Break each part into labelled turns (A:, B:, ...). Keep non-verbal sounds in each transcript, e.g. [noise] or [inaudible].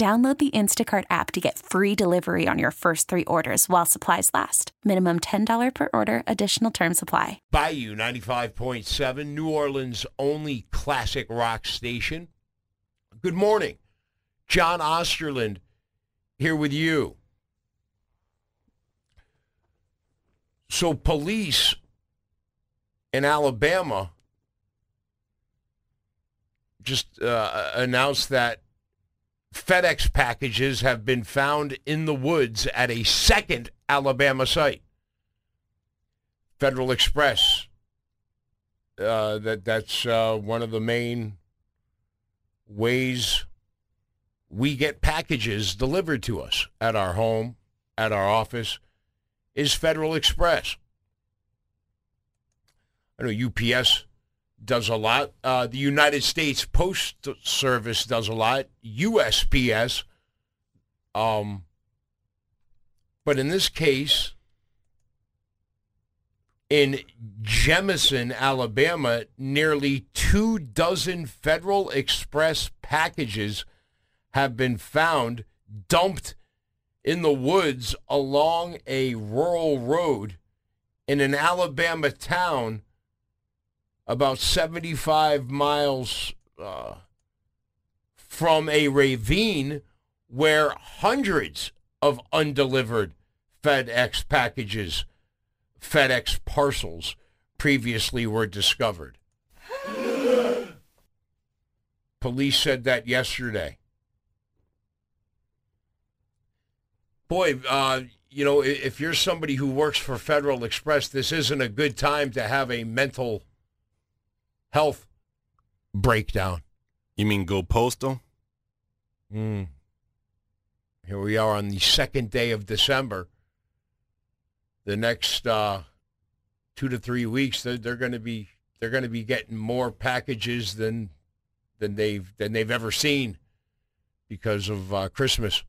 A: Download the Instacart app to get free delivery on your first three orders while supplies last. Minimum $10 per order, additional term supply.
B: Bayou 95.7, New Orleans' only classic rock station. Good morning. John Osterlind here with you. So, police in Alabama just uh, announced that FedEx packages have been found in the woods at a second Alabama site. Federal Express. Uh, that that's uh, one of the main ways we get packages delivered to us at our home, at our office, is Federal Express. I know UPS does a lot. Uh, the United States Post Service does a lot. USPS. Um, but in this case, in Jemison, Alabama, nearly two dozen Federal Express packages have been found dumped in the woods along a rural road in an Alabama town about 75 miles uh, from a ravine where hundreds of undelivered FedEx packages, FedEx parcels previously were discovered. Police said that yesterday. Boy, uh, you know, if you're somebody who works for Federal Express, this isn't a good time to have a mental health breakdown.
C: You mean go postal?
B: Mm. Here we are on the second day of December. The next uh, two to three weeks, they're, they're going to be they're going to be getting more packages than than they've than they've ever seen because of uh, Christmas.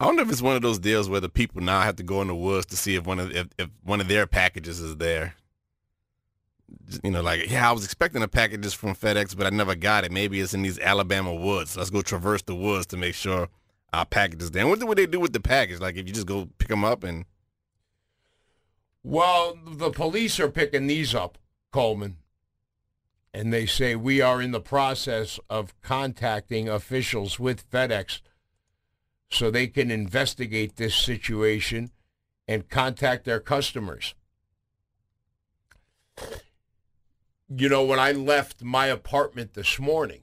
C: I wonder if it's one of those deals where the people now have to go in the woods to see if one of if, if one of their packages is there you know, like, yeah, I was expecting a package from FedEx, but I never got it. Maybe it's in these Alabama woods. Let's go traverse the woods to make sure our package is there. what would they do with the package? Like, if you just go pick them up and.
B: Well, the police are picking these up, Coleman. And they say we are in the process of contacting officials with FedEx so they can investigate this situation and contact their customers you know, when I left my apartment this morning,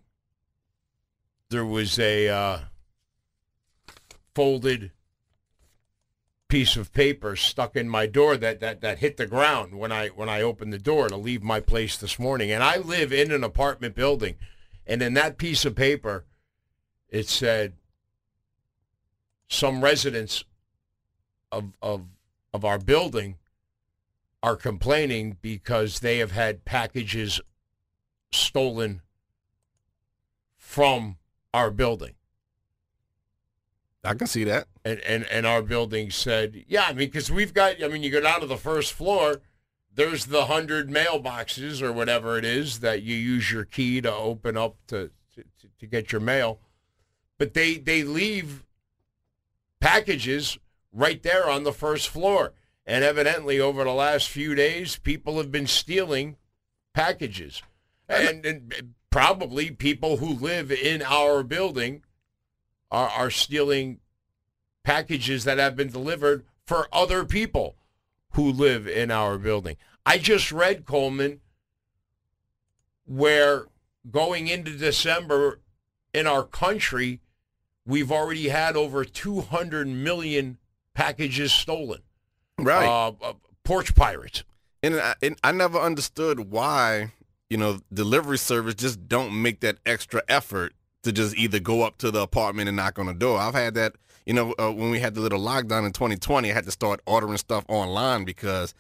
B: there was a uh, folded piece of paper stuck in my door that, that, that hit the ground when I when I opened the door to leave my place this morning. And I live in an apartment building, and in that piece of paper, it said some residents of of of our building are complaining because they have had packages stolen from our building.
C: I can see that.
B: And, and, and our building said, yeah, I mean, because we've got, I mean, you go down to the first floor, there's the hundred mailboxes or whatever it is that you use your key to open up to, to, to get your mail. But they, they leave packages right there on the first floor. And evidently, over the last few days, people have been stealing packages. And, and probably people who live in our building are, are stealing packages that have been delivered for other people who live in our building. I just read Coleman where going into December in our country, we've already had over 200 million packages stolen.
C: Right.
B: Uh, uh, porch pirates.
C: And I, and I never understood why, you know, delivery service just don't make that extra effort to just either go up to the apartment and knock on the door. I've had that, you know, uh, when we had the little lockdown in 2020, I had to start ordering stuff online because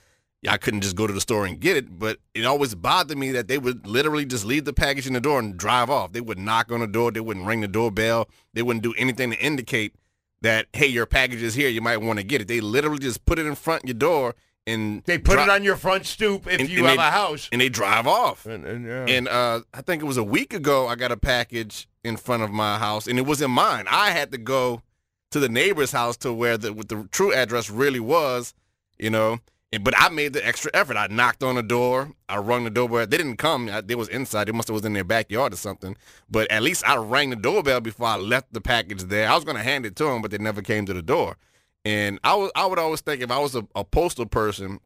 C: I couldn't just go to the store and get it. But it always bothered me that they would literally just leave the package in the door and drive off. They would knock on the door. They wouldn't ring the doorbell. They wouldn't do anything to indicate that, hey, your package is here. You might want to get it. They literally just put it in front of your door and
B: They put
C: dri-
B: it on your front stoop if
C: and-
B: you
C: and
B: have
C: they-
B: a house.
C: and they drive off.
B: And, and, yeah.
C: And uh, I think it was a week ago, I got a package in front of my house, and it wasn't mine. I had to go to the neighbor's house to where the the true address really was, you know. But I made the extra effort. I knocked on the door. I rung the doorbell. They didn't come. They was inside. They must have was in their backyard or something. But at least I rang the doorbell before I left the package there. I was going to hand it to them, but they never came to the door. And I was I would always think if I was a, a postal person,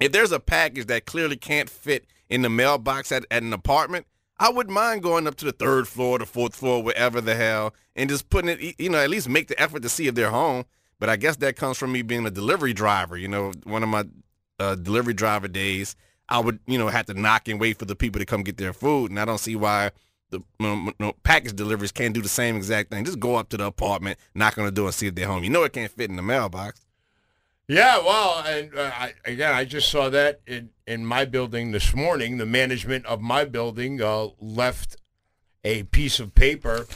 C: if there's a package that clearly can't fit in the mailbox at, at an apartment, I wouldn't mind going up to the third floor, the fourth floor, wherever the hell, and just putting it, you know, at least make the effort to see if they're home. But I guess that comes from me being a delivery driver. You know, one of my uh, delivery driver days, I would, you know, have to knock and wait for the people to come get their food. And I don't see why the you know, package deliveries can't do the same exact thing. Just go up to the apartment, knock on the door, and see if they're home. You know, it can't fit in the mailbox.
B: Yeah, well, and uh, I, again, I just saw that in, in my building this morning. The management of my building uh, left a piece of paper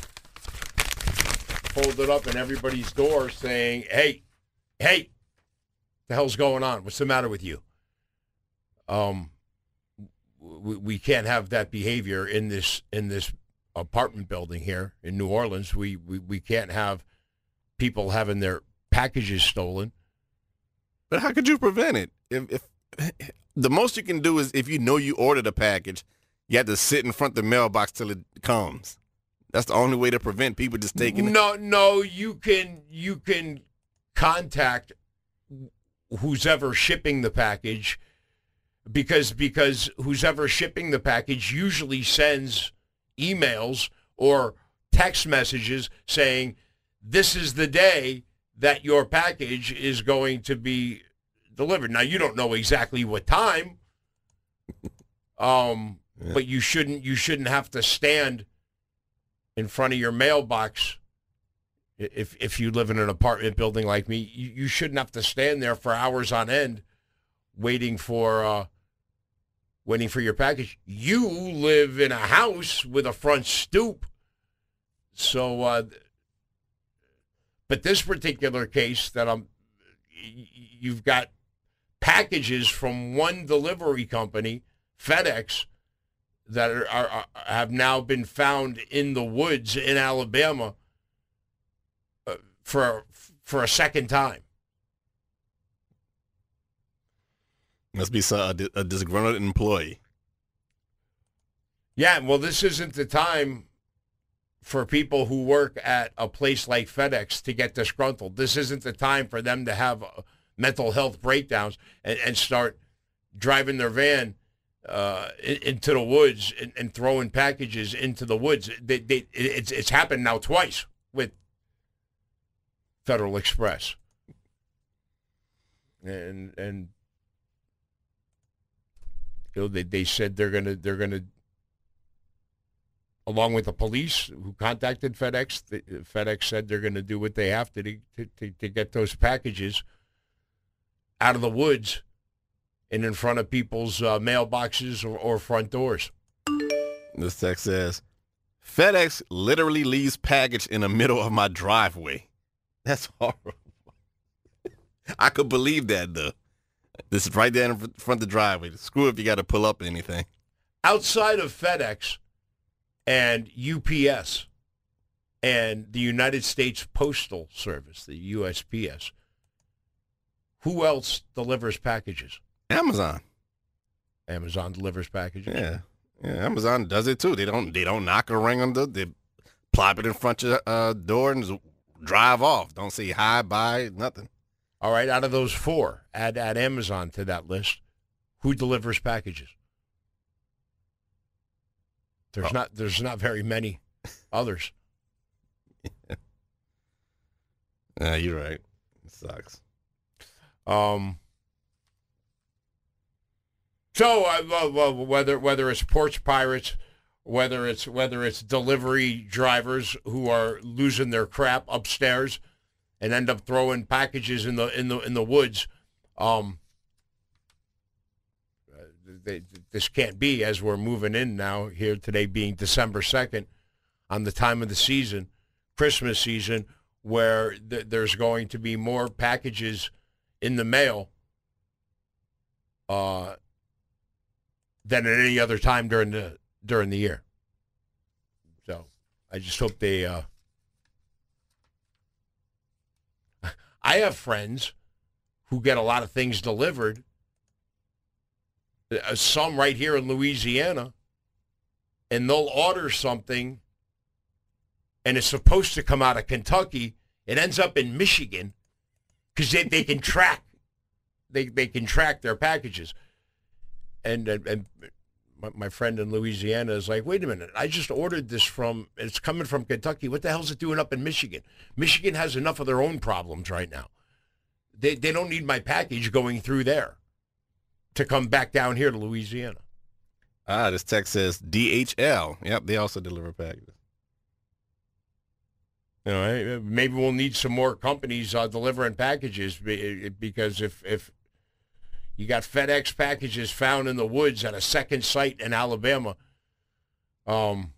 B: folded up in everybody's door saying, "Hey, hey, the hell's going on? What's the matter with you?" Um, we, we can't have that behavior in this in this apartment building here in New Orleans. We we, we can't have people having their packages stolen.
C: But how could you prevent it? If, if the most you can do is if you know you ordered a package, you have to sit in front of the mailbox till it comes. That's the only way to prevent people just taking it.
B: No, no, you can you can contact who's ever shipping the package because because who's ever shipping the package usually sends emails or text messages saying this is the day that your package is going to be delivered. Now you don't know exactly what time. [laughs] Um
C: Yeah.
B: but you shouldn't you shouldn't have to stand in front of your mailbox if if you live in an apartment building like me you, you shouldn't have to stand there for hours on end waiting for uh waiting for your package. You live in a house with a front stoop. So uh but this particular case that I'm you've got packages from one delivery company FedEx that are, are, have now been found in the woods in Alabama uh, for for a second time.
C: Must be a, a disgruntled employee.
B: Yeah, well, this isn't the time for people who work at a place like FedEx to get disgruntled. This isn't the time for them to have uh, mental health breakdowns and, and start driving their van uh, into the woods and, and throwing packages into the woods. They, they, it's, it's happened now twice with Federal Express. And and you know they, they said they're gonna they're gonna along with the police who contacted FedEx, the, FedEx said they're going to do what they have to to, to to get those packages out of the woods and in front of people's uh, mailboxes or, or front doors.
C: This text says, FedEx literally leaves package in the middle of my driveway. That's [laughs] horrible. I could believe that though. This is right there in front of the driveway. Screw if you got to pull up anything.
B: Outside of FedEx and UPS and the United States Postal Service, the USPS, who else delivers packages?
C: Amazon.
B: Amazon delivers packages.
C: Yeah. Yeah, Amazon does it too. They don't they don't knock a ring on the they plop it in front of your uh, door and drive off. Don't say hi, bye, nothing.
B: All right, out of those four, add add Amazon to that list. Who delivers packages? There's
C: Oh.
B: not there's not very many others. [laughs]
C: Yeah, you're right. It sucks.
B: Um, so uh, whether whether it's porch pirates, whether it's whether it's delivery drivers who are losing their crap upstairs and end up throwing packages in the in the in the woods, um, they, this can't be as we're moving in now here today being December second, on the time of the season, Christmas season, where th- there's going to be more packages in the mail uh, than at any other time during the during the year. So I just hope they. Uh, [laughs] I have friends who get a lot of things delivered. uh, Some right here in Louisiana, and they'll order something, and it's supposed to come out of Kentucky. It ends up in Michigan because they, they can track they they can track their packages and and, and my, my friend in louisiana is like wait a minute i just ordered this from it's coming from kentucky what the hell's it doing up in michigan michigan has enough of their own problems right now they, they don't need my package going through there to come back down here to louisiana
C: Ah, this text says DHL. Yep, they also deliver packages.
B: You know, eh, maybe we'll need some more companies uh, delivering packages because if if you got FedEx packages found in the woods at a second site in Alabama, um,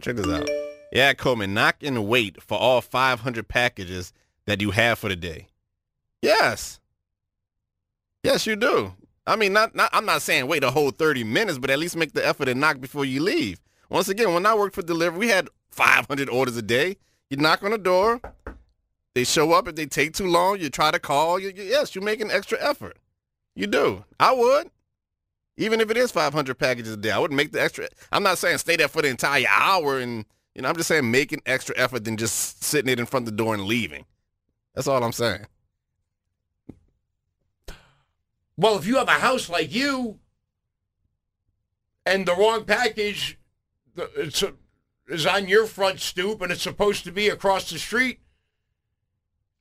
C: check this out. Yeah, Coleman, knock and wait for all 500 packages that you have for the day. Yes. Yes, you do. I mean, not, not I'm not saying wait a whole 30 minutes, but at least make the effort and knock before you leave. Once again, when I worked for delivery, we had 500 orders a day. You knock on the door, they show up. If they take too long, you try to call. You, you- yes, you make an extra effort. You do. I would. Even if it is 500 packages a day, I would make the extra. I'm not saying stay there for the entire hour and, you know, I'm just saying make an extra effort than just sitting it in front of the door and leaving. That's all I'm saying.
B: well, if you have a house like you and the wrong package it's a, is on your front stoop and it's supposed to be across the street,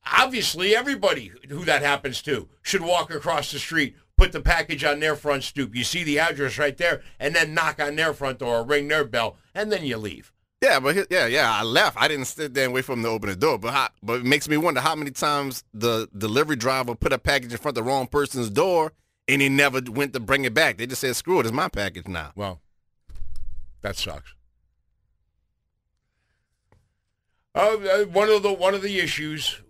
B: obviously everybody who that happens to should walk across the street, put the package on their front stoop. You see the address right there, and then knock on their front door or ring their bell, and then you leave.
C: Yeah, but yeah, yeah, I left. I didn't sit there and wait for him to open the door. But how, but it makes me wonder how many times the delivery driver put a package in front of the wrong person's door and he never went to bring it back. They just said, "Screw it, it's my package now."
B: Well, that sucks. Uh, uh, one of the one of the issues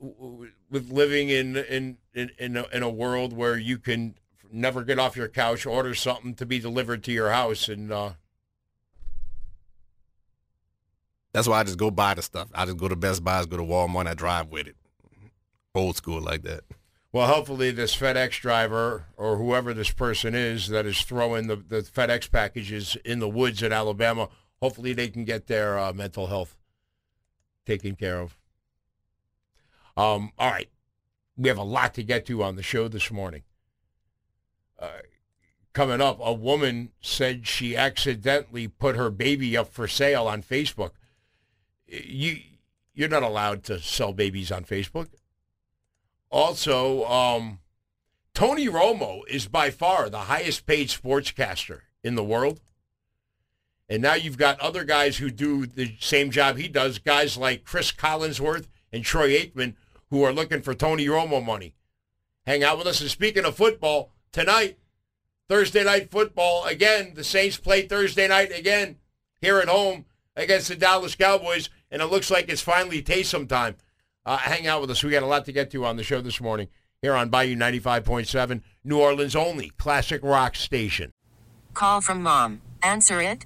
B: with living in in in in a, in a world where you can never get off your couch, order something to be delivered to your house, and uh,
C: That's why I just go buy the stuff. I just go to Best Buy, go to Walmart, and I drive with it. Old school like that.
B: well, hopefully this FedEx driver or whoever this person is that is throwing the, the FedEx packages in the woods in Alabama, hopefully they can get their uh, mental health taken care of. Um, all right. We have a lot to get to on the show this morning. Uh, coming up, a woman said she accidentally put her baby up for sale on Facebook. You, you're not allowed to sell babies on Facebook. Also, um, Tony Romo is by far the highest paid sportscaster in the world. And now you've got other guys who do the same job he does, guys like Cris Collinsworth and Troy Aikman, who are looking for Tony Romo money. Hang out with us. And speaking of football, tonight, Thursday night football, again, the Saints play Thursday night again here at home against the Dallas Cowboys, and it looks like it's finally Taysom time. Uh, hang out with us. We got a lot to get to on the show this morning here on Bayou 95.7, New Orleans' only classic rock station.
D: Call from mom. Answer it.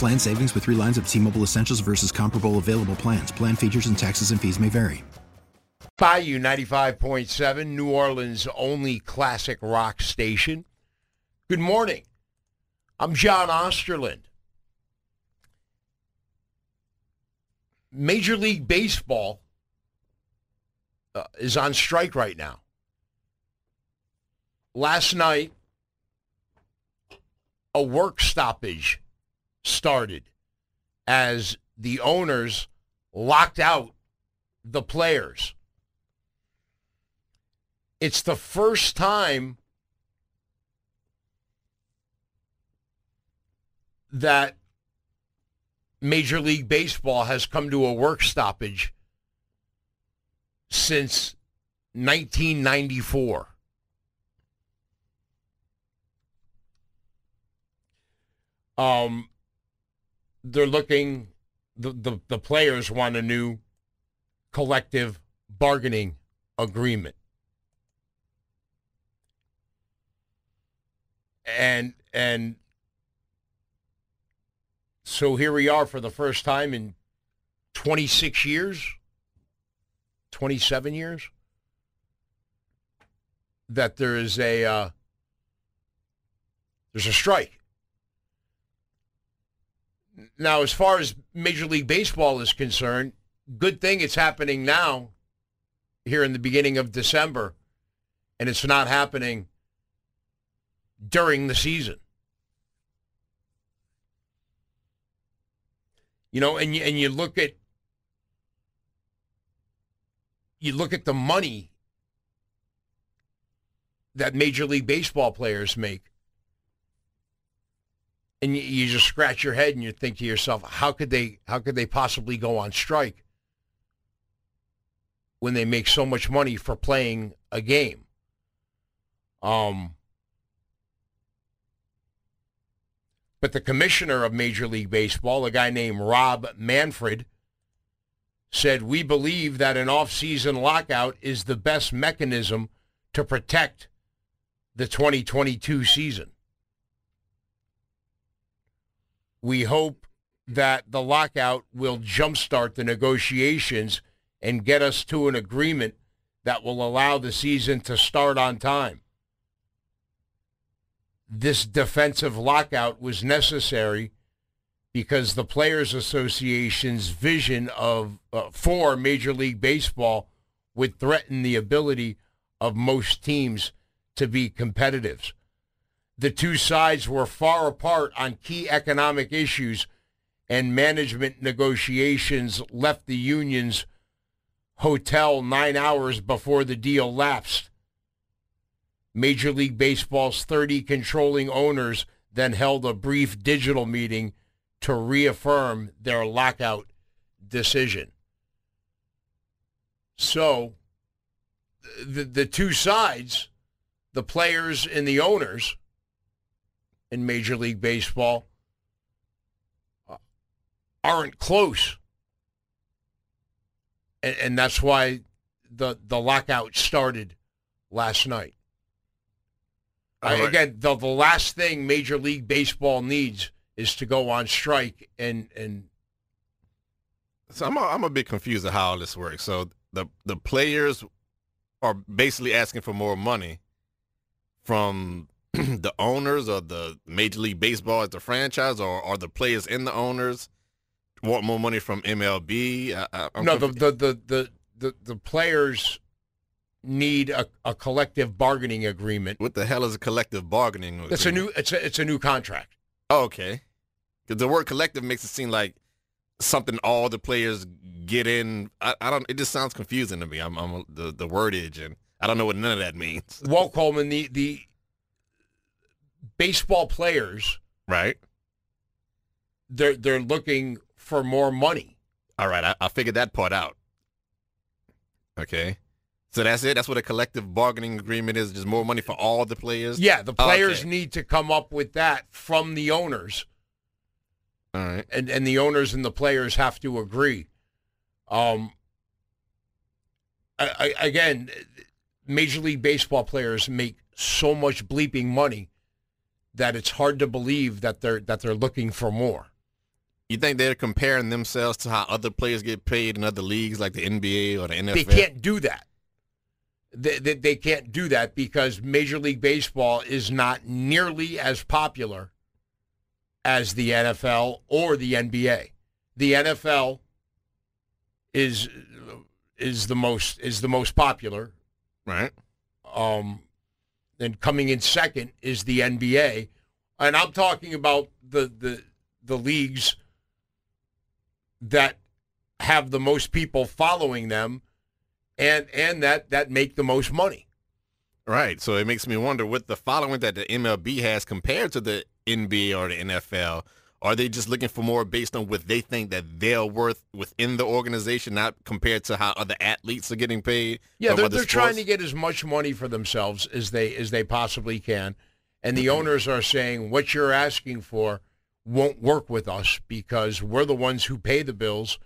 E: Plan savings with 3 lines of T-Mobile Essentials versus comparable available plans. Plan features and taxes and fees may vary.
B: Bayou 95.7, New Orleans' only classic rock station. Good morning. I'm John Osterlind. Major League Baseball uh, is on strike right now. Last night, a work stoppage started as the owners locked out the players. It's the first time that Major League Baseball has come to a work stoppage since 1994. Um, they're looking, the, the, the players want a new collective bargaining agreement. And, and so here we are for the first time in 26 years, 27 years, that there is a uh, there's a strike. Now, as far as Major League Baseball is concerned, good thing it's happening now, here in the beginning of December, and it's not happening during the season. You know, and you, and you look at you look at the money that Major League Baseball players make, and you, you just scratch your head and you think to yourself, how could they how could they possibly go on strike when they make so much money for playing a game? Um, But the commissioner of Major League Baseball, a guy named Rob Manfred, said, We believe that an off-season lockout is the best mechanism to protect the 2022 season. We hope that the lockout will jumpstart the negotiations and get us to an agreement that will allow the season to start on time this defensive lockout was necessary because the Players Association's vision of uh, for Major League Baseball would threaten the ability of most teams to be competitive. The two sides were far apart on key economic issues and management negotiations left the union's hotel 9 hours before the deal lapsed. Major League Baseball's 30 controlling owners then held a brief digital meeting to reaffirm their lockout decision. So the, the two sides, the players and the owners in Major League Baseball, uh, aren't close. And, and that's why the, the lockout started last night. I, again, the, the last thing Major League Baseball needs is to go on strike and and
C: So I'm a, I'm a bit confused at how all this works. So the the players are basically asking for more money from [clears throat] the owners of the Major League Baseball as the franchise, or are the players and the owners want more money from MLB? I, I, I'm
B: no the, the the the the the players need a, a collective bargaining agreement.
C: what the hell is a collective bargaining?
B: It's a new it's a it's a new contract.
C: Oh, okay. Because the word collective makes it seem like something all the players get in. I, I don't. It just sounds confusing to me. I'm, I'm the the wordage, and I don't know what none of that means.
B: Walt Coleman, the the baseball players,
C: Right.
B: they're they're looking for more money.
C: All right. I, I figured that part out. Okay. So that's it. That's what a collective bargaining agreement is. Just more money for all the players.
B: Yeah, the players
C: Okay.
B: need to come up with that from the owners,
C: All right.
B: and and the owners and the players have to agree. Um. I, I, again, Major League Baseball players make so much bleeping money that it's hard to believe that they're that they're looking for more.
C: You think they're comparing themselves to how other players get paid in other leagues like the NBA or the NFL?
B: They can't do that. They, they, they can't do that because Major League Baseball is not nearly as popular as the NFL or the NBA. The NFL is is the most is the most popular.
C: Right.
B: Um, then coming in second is the NBA, and I'm talking about the the the leagues that have the most people following them, and and that that make the most money.
C: Right. So it makes me wonder what the following that the MLB has compared to the NBA or the NFL. Are they just looking for more based on what they think that they're worth within the organization, not compared to how other athletes are getting paid?
B: Yeah, they're, they're trying to get as much money for themselves as they as they possibly can, and the mm-hmm. owners are saying what you're asking for won't work with us because we're the ones who pay the bills.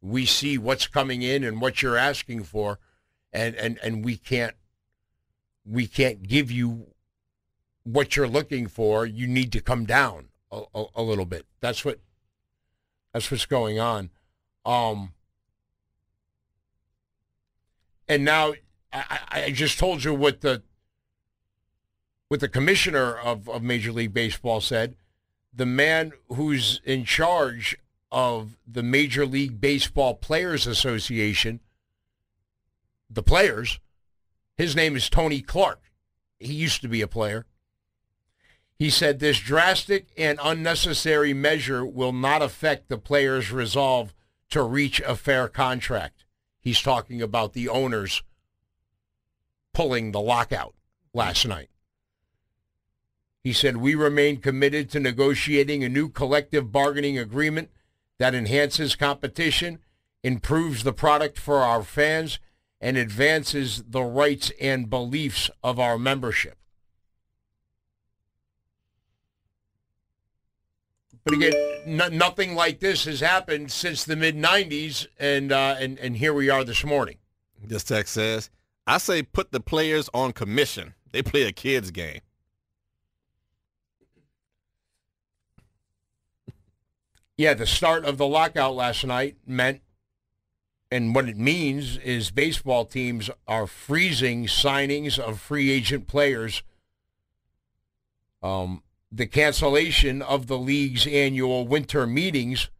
B: We see what's coming in and what you're asking for, and and and we can't we can't give you what you're looking for. You need to come down a, a, a little bit. That's what that's what's going on. Um, and now I, I just told you what the what the commissioner of, of Major League Baseball said. The man who's in charge of the Major League Baseball Players Association, the players, his name is Tony Clark. He used to be a player. He said this drastic and unnecessary measure will not affect the players' resolve to reach a fair contract. He's talking about the owners pulling the lockout last night. He said, We remain committed to negotiating a new collective bargaining agreement that enhances competition, improves the product for our fans, and advances the rights and beliefs of our membership. But again, no, nothing like this has happened since the mid '90s, and uh, and and here we are this morning.
C: This text says, I say put the players on commission. They play a kid's game.
B: Yeah, the start of the lockout last night meant, and what it means is baseball teams are freezing signings of free agent players. Um, the cancellation of the league's annual winter meetings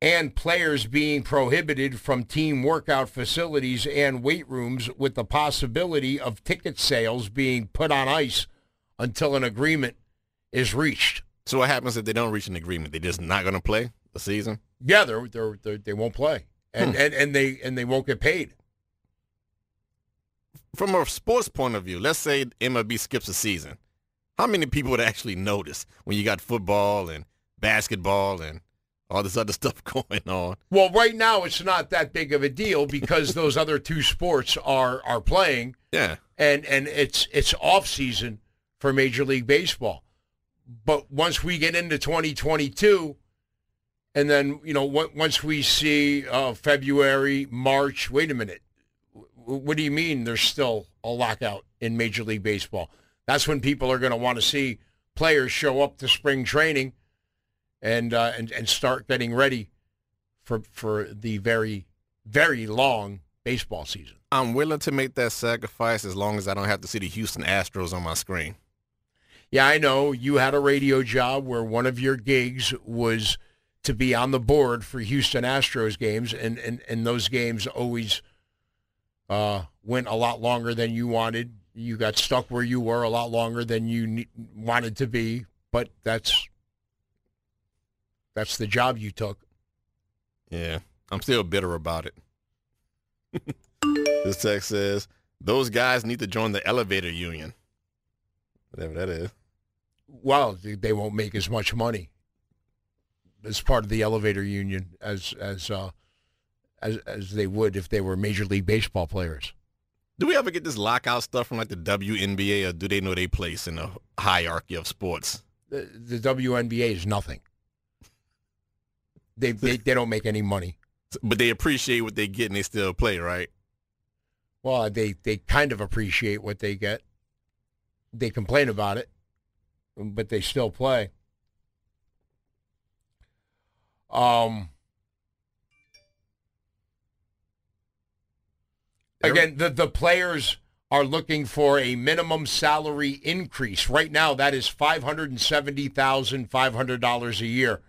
B: and players being prohibited from team workout facilities and weight rooms with the possibility of ticket sales being put on ice until an agreement is reached.
C: So what happens if they don't reach an agreement? They're just not going to play the season?
B: Yeah, they're, they're, they're, they won't play, and, hmm. and and they and they won't get paid.
C: From a sports point of view, let's say MLB skips a season. How many people would actually notice when you got football and basketball and all this other [laughs] stuff going on?
B: Well, right now it's not that big of a deal because [laughs] those other two sports are are playing,
C: Yeah.
B: and and it's it's off season for Major League Baseball. But once we get into 2022, and then you know on- once we see uh, February, March. Wait a minute, W- what do you mean? There's still a lockout in Major League Baseball? That's when people are going to want to see players show up to spring training and uh, and and start getting ready for for the very very long baseball season.
C: I'm willing to make that sacrifice as long as I don't have to see the Houston Astros on my screen.
B: Yeah, I know you had a radio job where one of your gigs was to be on the board for Houston Astros games, and and, and those games always uh, went a lot longer than you wanted. You got stuck where you were a lot longer than you ne- wanted to be, but that's that's the job you took.
C: Yeah, I'm still bitter about it. [laughs] this text says those guys need to join the elevator union, whatever that is.
B: Well, they- they won't make as much money as part of the elevator union as as uh, as as they would if they were major league baseball players.
C: Do we ever get this lockout stuff from like the WNBA, or do they know their place in the hierarchy of sports?
B: The, the WNBA is nothing. They, they they don't make any money. [laughs]
C: But they appreciate what they get and they still play, right?
B: Well, they they kind of appreciate what they get. They complain about it, but they still play. Um. Again, the, the players are looking for a minimum salary increase. Right now, that is five hundred and seventy thousand five hundred dollars a year.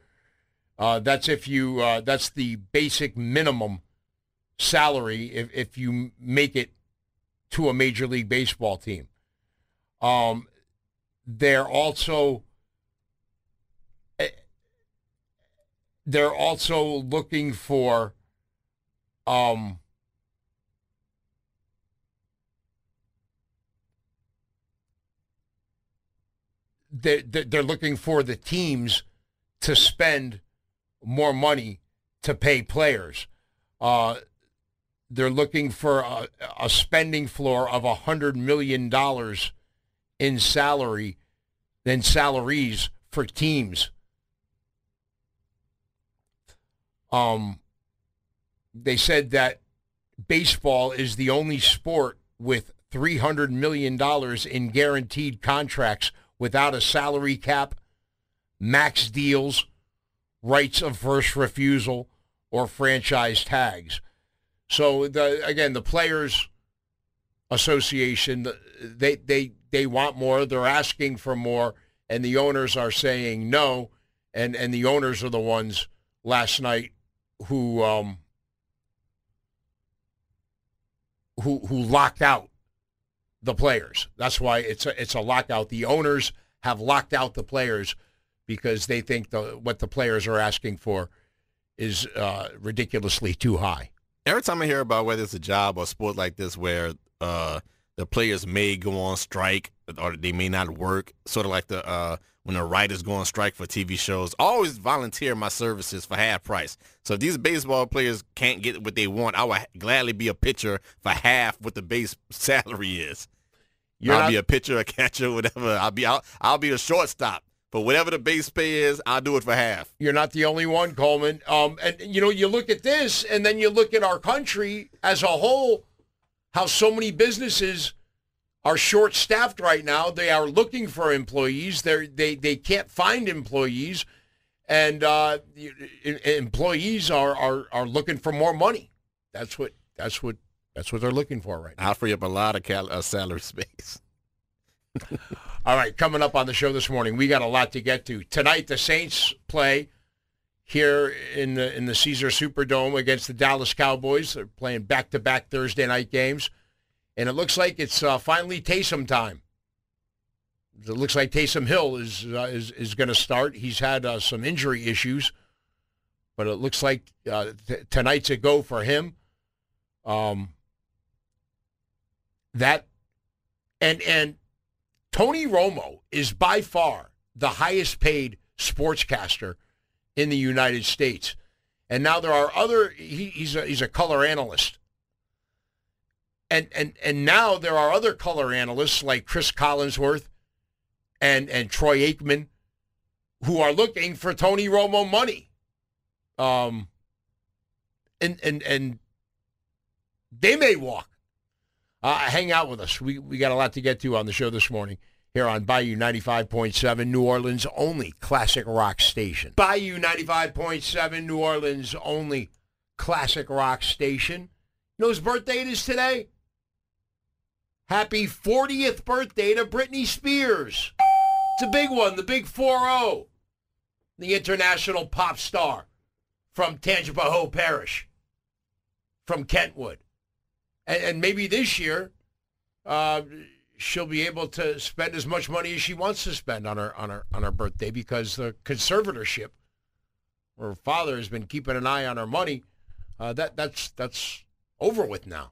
B: Uh, that's if you. Uh, that's the basic minimum salary if if you make it to a major league baseball team. Um, they're also eh, they're also looking for um, they're, they're looking for the teams to spend more money to pay players. Uh, they're looking for a, a spending floor of a hundred million dollars in salary, then salaries for teams. Um, they said that baseball is the only sport with three hundred million dollars in guaranteed contracts without a salary cap, max deals, rights of first refusal, or franchise tags. So the again, the players association they they they want more. They're asking for more, and the owners are saying no. And and the owners are the ones last night who um who who locked out the players. That's why it's a, it's a lockout. The owners have locked out the players because they think the what the players are asking for is uh, ridiculously too high.
C: Every time I hear about whether it's a job or a sport like this where uh, the players may go on strike or they may not work, sort of like the uh, when the writers go on strike for TV shows, I always volunteer my services for half price. So if these baseball players can't get what they want, I would gladly be a pitcher for half what the base [laughs] salary is.
B: You're
C: I'll
B: not-
C: be a pitcher, a catcher, whatever. I'll be I'll, I'll be a shortstop. But whatever the base pay is, I'll do it for half.
B: You're not the only one, Coleman. Um, and you know, you look at this, and then you look at our country as a whole. How so many businesses are short-staffed right now. They are looking for employees. They they they can't find employees, and uh, employees are, are are looking for more money. That's what that's what that's what they're looking for right now.
C: I'll free up a lot of cal- uh, salary space. [laughs]
B: All right, coming up on the show this morning, we got a lot to get to. Tonight, the Saints play here in the in the Caesar Superdome against the Dallas Cowboys. They're playing back-to-back Thursday night games, and it looks like it's uh, finally Taysom time. It looks like Taysom Hill is uh, is is going to start. He's had uh, some injury issues, but it looks like uh, t- tonight's a go for him. Um, that and and Tony Romo is by far the highest paid sportscaster in the United States. And now there are other he, he's a he's a color analyst. And and and now there are other color analysts like Cris Collinsworth and and Troy Aikman who are looking for Tony Romo money. Um and and and they may walk. Uh, hang out with us. We we got a lot to get to on the show this morning here on Bayou 95.7, New Orleans' only classic rock station. Bayou 95.7, New Orleans' only classic rock station. You know whose birthday it is today? Happy 40th birthday to Britney Spears. It's a big one, the big 4-0. The international pop star from Tangipahoa Parish, from Kentwood. And, and maybe this year, uh, she'll be able to spend as much money as she wants to spend on her on her on her birthday because the conservatorship, her father has been keeping an eye on her money. Uh, that that's that's over with now.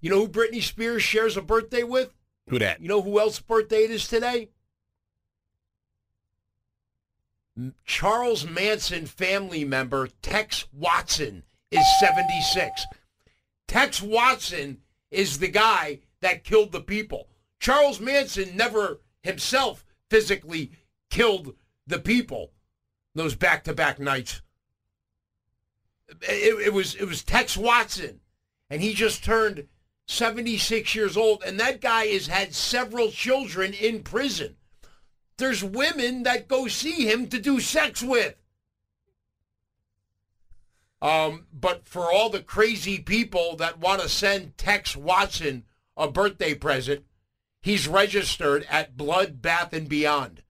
B: You know who Britney Spears shares a birthday with?
C: Who that?
B: You know who else's birthday it is today? Charles Manson family member Tex Watson is 76. Tex Watson is the guy that killed the people. Charles Manson never himself physically killed the people those back-to-back nights. It, it was it was Tex Watson, and he just turned 76 years old, and that guy has had several children in prison. There's women that go see him to do sex with. Um, but for all the crazy people that want to send Tex Watson a birthday present, he's registered at Blood Bath and Beyond.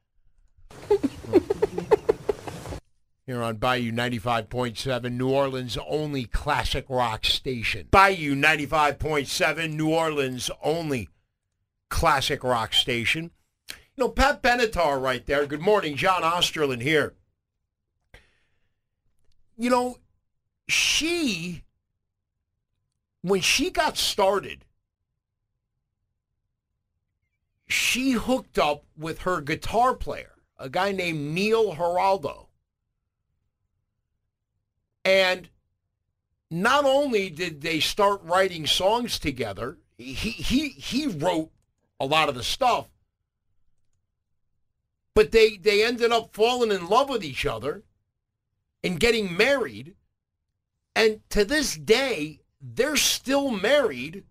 B: [laughs] Here on Bayou 95.7, New Orleans' only classic rock station. Bayou 95.7, New Orleans' only classic rock station. You know, Pat Benatar right there. Good morning, John Osterlind here. You know, she, when she got started, she hooked up with her guitar player, a guy named Neil Giraldo. And not only did they start writing songs together, he, he, he wrote a lot of the stuff, but they, they ended up falling in love with each other and getting married. And to this day, they're still married.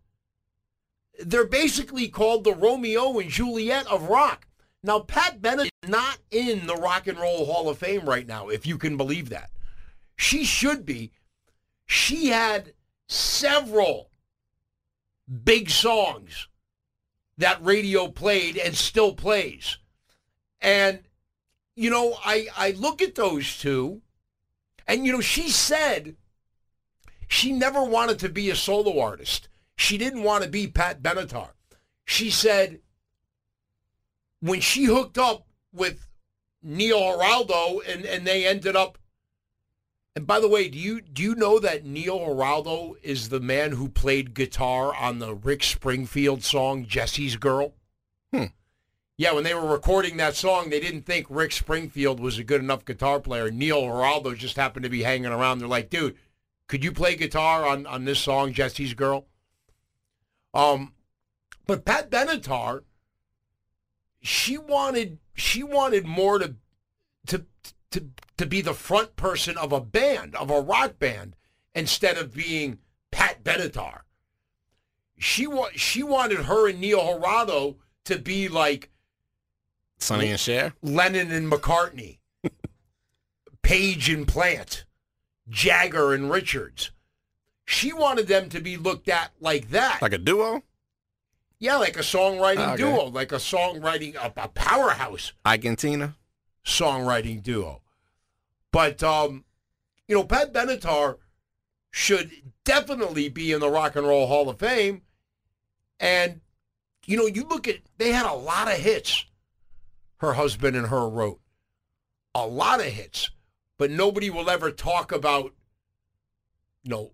B: They're basically called the Romeo and Juliet of rock. Now, Pat Benatar is not in the Rock and Roll Hall of Fame right now, if you can believe that. She should be. She had several big songs that radio played and still plays. And, you know, I, I look at those two, and, you know, she said she never wanted to be a solo artist. She didn't want to be Pat Benatar. She said when she hooked up with Neil Giraldo and, and they ended up and by the way, do you do you know that Neil Giraldo is the man who played guitar on the Rick Springfield song Jesse's Girl?
C: Hmm.
B: Yeah, when they were recording that song, they didn't think Rick Springfield was a good enough guitar player. Neil Giraldo just happened to be hanging around. They're like, dude, could you play guitar on, on this song, Jesse's Girl? Um, but Pat Benatar, she wanted she wanted more to to to to be the front person of a band, of a rock band, instead of being Pat Benatar. She wa- she wanted her and Neil Giraldo to be like
C: Sonny and Cher?
B: Lennon and McCartney, [laughs] Page and Plant, Jagger and Richards. She wanted them to be looked at like that.
C: Like a duo?
B: yeah, like a songwriting
C: Okay.
B: duo, like a songwriting, a, a powerhouse
C: Ike and Tina?
B: songwriting duo. But um, you know, Pat Benatar should definitely be in the Rock and Roll Hall of Fame. And you know, you look at they had a lot of hits. Her husband and her wrote a lot of hits, but nobody will ever talk about you know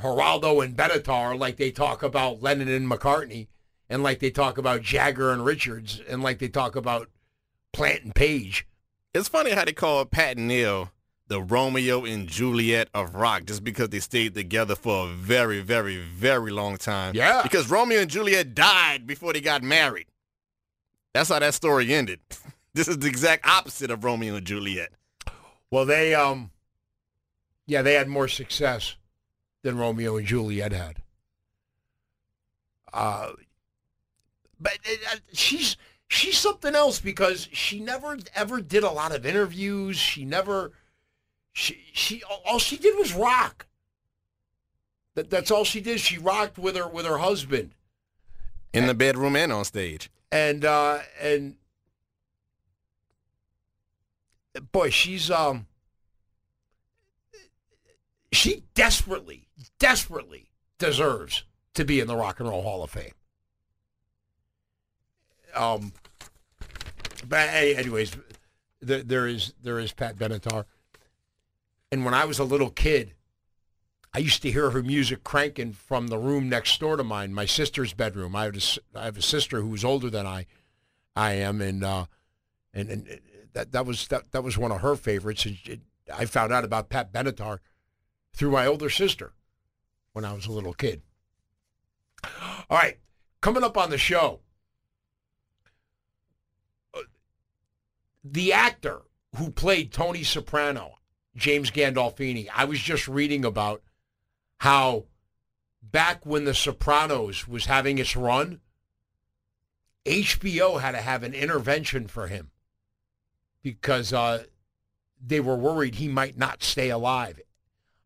B: Giraldo and Benatar like they talk about Lennon and McCartney, and like they talk about Jagger and Richards, and like they talk about Plant and Page.
C: It's funny how they call Pat and Neil the Romeo and Juliet of rock just because they stayed together for a very, very, very long time.
B: Yeah.
C: Because Romeo and Juliet died before they got married. That's how that story ended. [laughs] This is the exact opposite of Romeo and Juliet.
B: Well, they um, yeah, they had more success than Romeo and Juliet had. Uh, but uh, she's she's something else because she never ever did a lot of interviews. She never she she all she did was rock. That that's all she did. She rocked with her with her husband.
C: In the bedroom and on stage.
B: And uh and boy, she's um she desperately, desperately deserves to be in the Rock and Roll Hall of Fame. Um, but anyways, there, is there is Pat Benatar, and when I was a little kid, I used to hear her music cranking from the room next door to mine, my sister's bedroom. I have a, I have a sister who is older than I, I am, and uh, and and that that was that that was one of her favorites. It, I found out about Pat Benatar through my older sister when I was a little kid. All right, coming up on the show, uh, the actor who played Tony Soprano, James Gandolfini. I was just reading about how back when The Sopranos was having its run, HBO had to have an intervention for him because uh, they were worried he might not stay alive.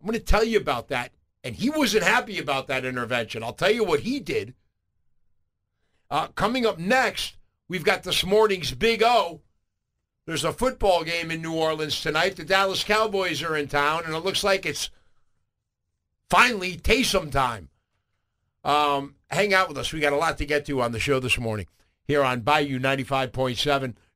B: I'm going to tell you about that. And he wasn't happy about that intervention. I'll tell you what he did. Uh, coming up next, we've got this morning's Big O. There's a football game in New Orleans tonight. The Dallas Cowboys are in town, and it looks like it's finally Taysom time. Um, hang out with us. We got a lot to get to on the show this morning here on Bayou 95.7,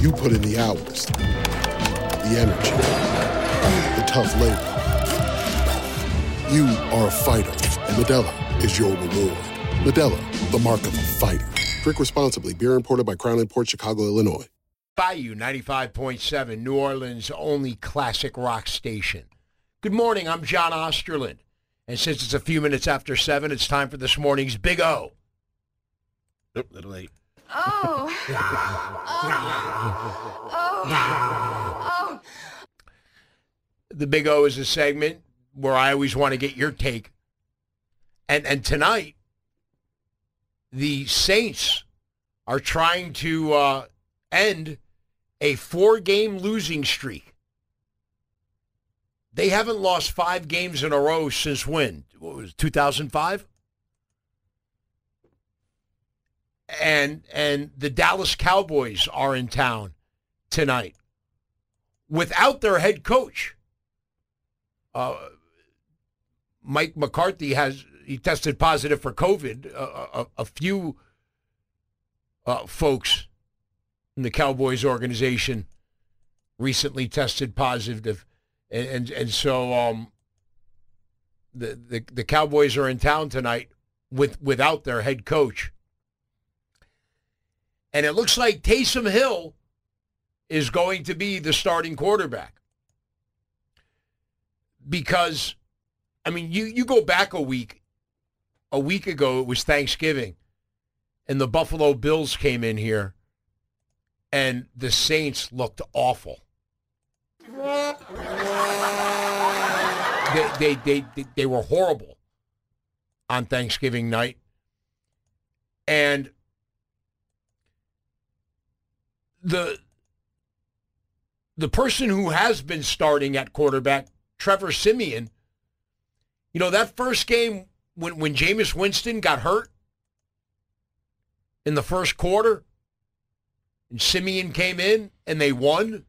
F: You put in the hours, the energy, the tough labor. You are a fighter, and Modelo is your reward. Modelo, the mark of a fighter. Drink responsibly. Beer imported by Crown Port Chicago, Illinois.
B: Bayou 95.7, New Orleans' only classic rock station. Good morning, I'm John Osterlind. And since it's a few minutes after 7, it's time for this morning's Big O.
C: Oop, little late.
G: Oh. oh. Oh.
B: The Big O is a segment where I always want to get your take. And and tonight, the Saints are trying to uh, end a four-game losing streak. They haven't lost five games in a row since when? What was 2005? And and the Dallas Cowboys are in town tonight without their head coach. Uh, Mike McCarthy has he tested positive for COVID. Uh, a, a, few uh, folks in the Cowboys organization recently tested positive, and and, and so um, the, the the Cowboys are in town tonight with without their head coach. And it looks like Taysom Hill is going to be the starting quarterback. Because, I mean, you, you go back a week, a week ago, it was Thanksgiving, and the Buffalo Bills came in here, and the Saints looked awful. They, they, they, they, they were horrible on Thanksgiving night. And the the person who has been starting at quarterback, Trevor Siemian, you know, that first game when, when Jameis Winston got hurt in the first quarter, and Siemian came in and they won,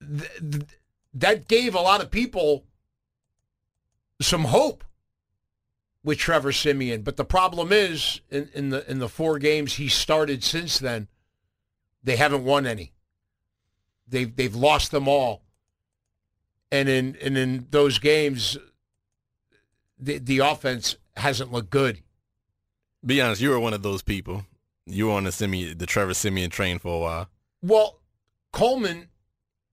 B: th- th- that gave a lot of people some hope with Trevor Siemian. But the problem is, in, in the in the four games he started since then, they haven't won any. They've they've lost them all. And in and in those games, the the offense hasn't looked good.
C: Be honest, you were one of those people. You were on the Siemian, the Trevor Siemian train for a while.
B: Well, Coleman,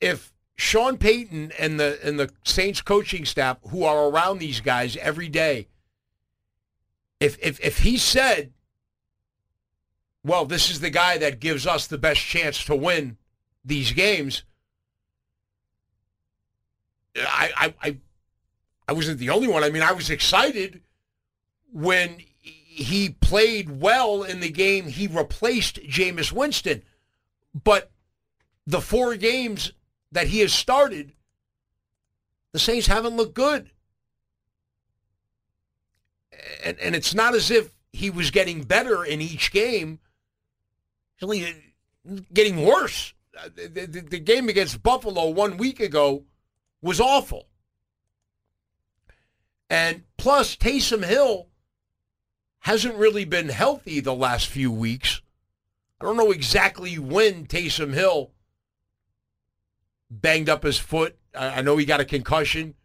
B: if Sean Payton and the and the Saints coaching staff who are around these guys every day, if if if he said, "Well, this is the guy that gives us the best chance to win these games," I I I, I wasn't the only one. I mean, I was excited when he played well in the game. He replaced Jameis Winston, but the four games that he has started, the Saints haven't looked good. And, and it's not as if he was getting better in each game. He's only getting worse. Uh, the, the, the game against Buffalo one week ago was awful. And plus, Taysom Hill hasn't really been healthy the last few weeks. I don't know exactly when Taysom Hill banged up his foot. I know he got a concussion.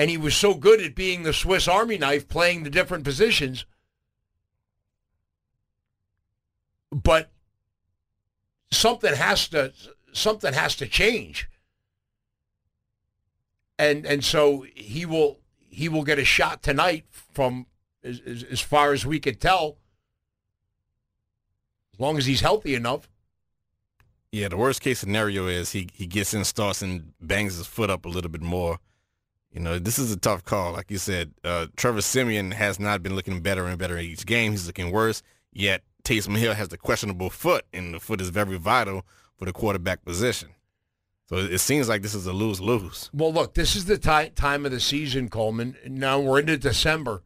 B: And he was so good at being the Swiss Army knife, playing the different positions. But something has to something has to change. And and so he will he will get a shot tonight from as, as, far as we could tell. As long as he's healthy enough.
C: Yeah, the worst case scenario is he he gets in, starts and bangs his foot up a little bit more. You know, this is a tough call. Like you said, uh, Trevor Siemian has not been looking better and better each game. He's looking worse. Yet Taysom Hill has the questionable foot, and the foot is very vital for the quarterback position. So it seems like this is a lose lose.
B: Well, look, this is the ti- time of the season, Coleman. Now we're into December,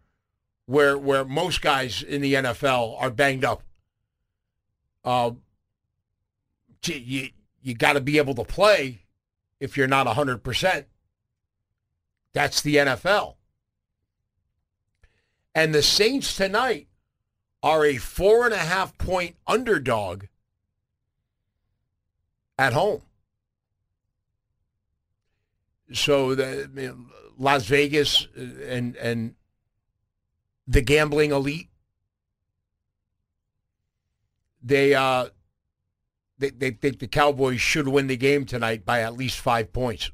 B: where where most guys in the NFL are banged up. Uh, you you got to be able to play if you're not 100%. That's the NFL. And the Saints tonight are a four and a half point underdog at home. So the I mean, Las Vegas and and the gambling elite they uh they, they think the Cowboys should win the game tonight by at least five points.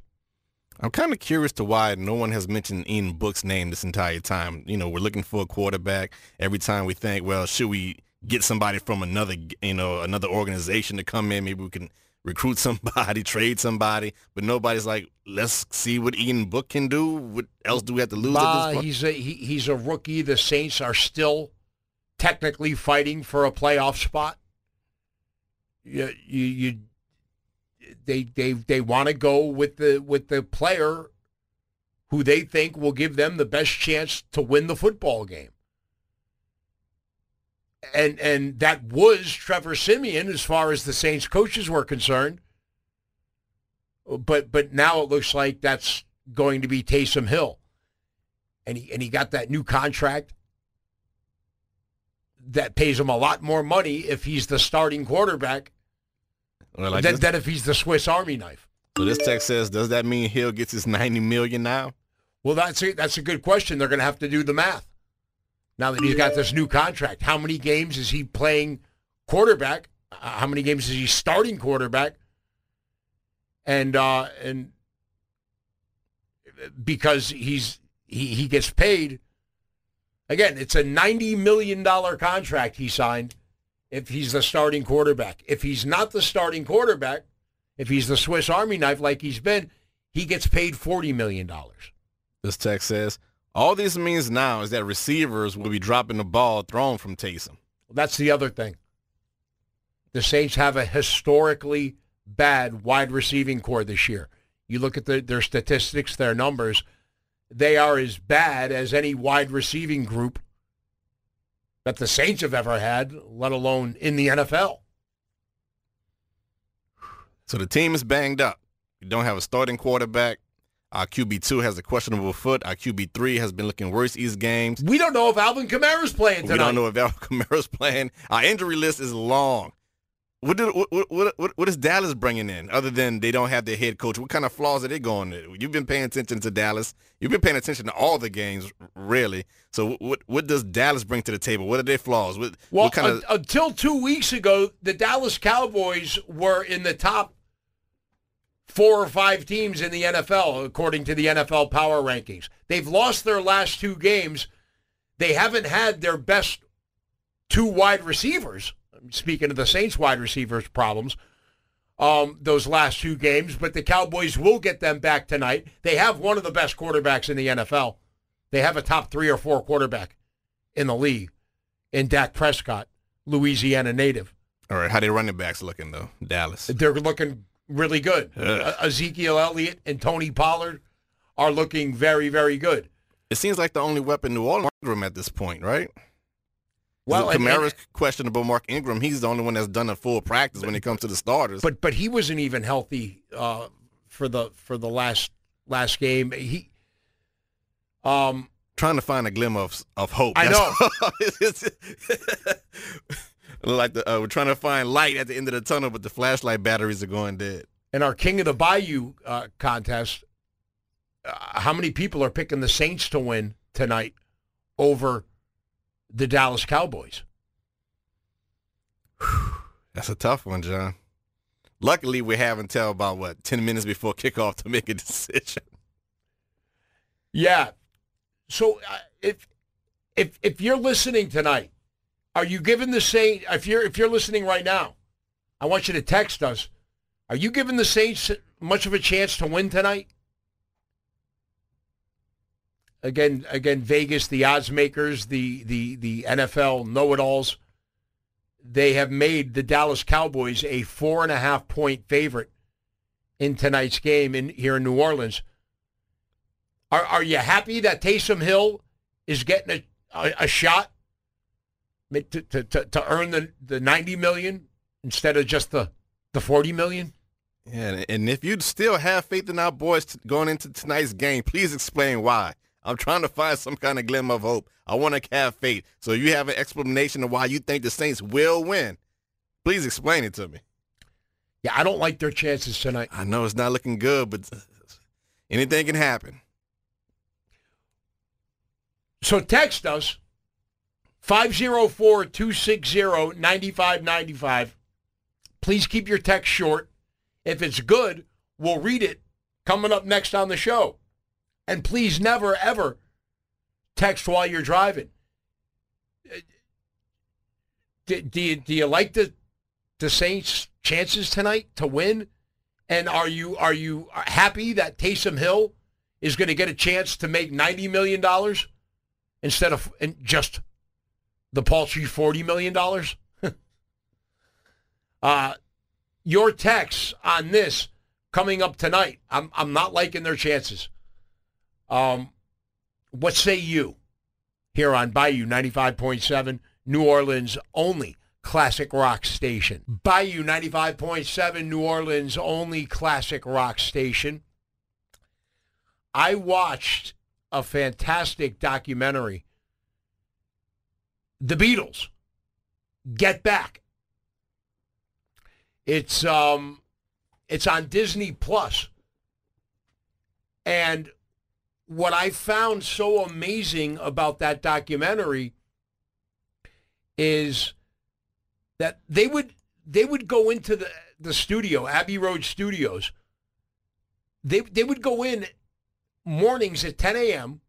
C: I'm kind of curious to why no one has mentioned Ian Book's name this entire time. You know, we're looking for a quarterback. Every time we think, well, should we get somebody from another, you know, another organization to come in? Maybe we can recruit [laughs] somebody, trade somebody. But nobody's like, let's see what Ian Book can do. What else do we have to lose
B: bah,
C: at this?
B: He's a he, he's a rookie. The Saints are still technically fighting for a playoff spot. You you, you they they they want to go with the with the player who they think will give them the best chance to win the football game. And and that was Trevor Siemian as far as the Saints coaches were concerned. But but now it looks like that's going to be Taysom Hill. And he and he got that new contract that pays him a lot more money if he's the starting quarterback
C: Well, like
B: than,
C: this-
B: than if he's the Swiss Army knife.
C: so this text says, does that mean Hill gets his 90 million now?
B: Well, that's a, that's a good question. They're going to have to do the math. Now that he's got this new contract, how many games is he playing quarterback? Uh, how many games is he starting quarterback? And uh, and because he's he, he gets paid again, it's a ninety million dollar contract he signed if he's the starting quarterback. If he's not the starting quarterback, if he's the Swiss Army knife like he's been, he gets paid forty million dollars.
C: This text says, all this means now is that receivers will be dropping the ball thrown from Taysom.
B: That's the other thing. The Saints have a historically bad wide receiving core this year. You look at the, their statistics, their numbers, they are as bad as any wide receiving group that the Saints have ever had, let alone in the NFL.
C: So the team is banged up. You don't have a starting quarterback. Our QB2 has a questionable foot. Our QB3 has been looking worse these games.
B: We don't know if Alvin Kamara's playing tonight.
C: We don't know if Alvin [laughs] Kamara's playing. Our injury list is long. What, did, what, what, what, what is Dallas bringing in other than they don't have their head coach? What kind of flaws are they going to? You've been paying attention to Dallas. You've been paying attention to all the games, really. So what what does Dallas bring to the table? What are their flaws? What,
B: well,
C: what kind of
B: until two weeks ago, the Dallas Cowboys were in the top four or five teams in the NFL, according to the NFL power rankings. They've lost their last two games. They haven't had their best two wide receivers speaking of the Saints wide receivers problems, um, those last two games, but the Cowboys will get them back tonight. They have one of the best quarterbacks in the NFL. They have a top three or four quarterback in the league in Dak Prescott, Louisiana native.
C: All right, how they running backs looking though? Dallas.
B: They're looking really good. Uh, Ezekiel Elliott and Tony Pollard are looking very, very good.
C: It seems like the only weapon New Orleans room at this point, right?
B: Well,
C: Kamara's questionable. Mark Ingram, he's the only one that's done a full practice when it comes to the starters.
B: But but he wasn't even healthy uh, for the for the last last game. He um
C: trying to find a glimmer of of hope.
B: I know. [laughs] [laughs]
C: like the, uh, we're trying to find light at the end of the tunnel, but the flashlight batteries are going dead.
B: In our King of the Bayou uh, contest, uh, how many people are picking the Saints to win tonight over the Dallas Cowboys. [sighs]
C: That's a tough one, John. Luckily, we have until about what ten minutes before kickoff to make a [laughs] decision.
B: Yeah. So uh, if if if you're listening tonight, are you giving the Saints? If you're if you're listening right now, I want you to text us. Are you giving the Saints much of a chance to win tonight? Again, again, Vegas, the odds makers, the the the NFL know-it-alls, they have made the Dallas Cowboys a four and a half point favorite in tonight's game in here in New Orleans. Are are you happy that Taysom Hill is getting a a, a shot to, to, to, to earn the, the 90 million instead of just the the 40 million?
C: Yeah, and if you still have faith in our boys going into tonight's game, please explain why. I'm trying to find some kind of glimmer of hope. I want to have faith. So you have an explanation of why you think the Saints will win. Please explain it to me.
B: Yeah, I don't like their chances tonight.
C: I know it's not looking good, but anything can happen.
B: So text us 504-260-9595. Please keep your text short. If it's good, we'll read it coming up next on the show. And please never, ever text while you're driving. Do, do, you, do you like the, the Saints' chances tonight to win? And are you are you happy that Taysom Hill is going to get a chance to make ninety million dollars instead of just the paltry forty million dollars? [laughs] uh, your texts on this coming up tonight. I'm I'm not liking their chances. Um, what say you here on Bayou 95.7, New Orleans only classic rock station? Bayou 95.7, New Orleans only classic rock station. I watched a fantastic documentary, The Beatles, Get Back. It's um it's on Disney Plus. And what I found so amazing about that documentary is that they would they would go into the the studio, Abbey Road Studios. They they would go in mornings at 10 a.m.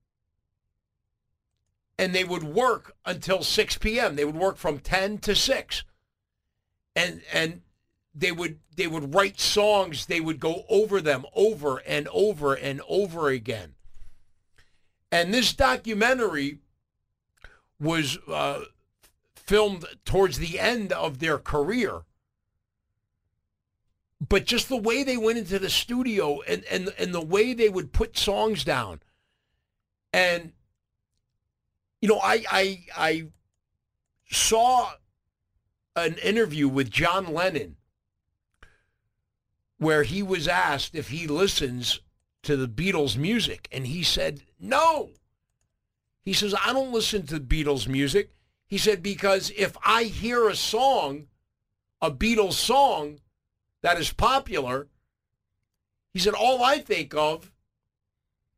B: and they would work until 6 p.m. They would work from 10 to 6. And and they would they would write songs, they would go over them over and over and over again. And this documentary was uh, filmed towards the end of their career. But just the way they went into the studio and, and, and the way they would put songs down. And, you know, I, I, I saw an interview with John Lennon where he was asked if he listens to the Beatles music. And he said, no. He says, I don't listen to Beatles music. He said, because if I hear a song, a Beatles song that is popular, he said, all I think of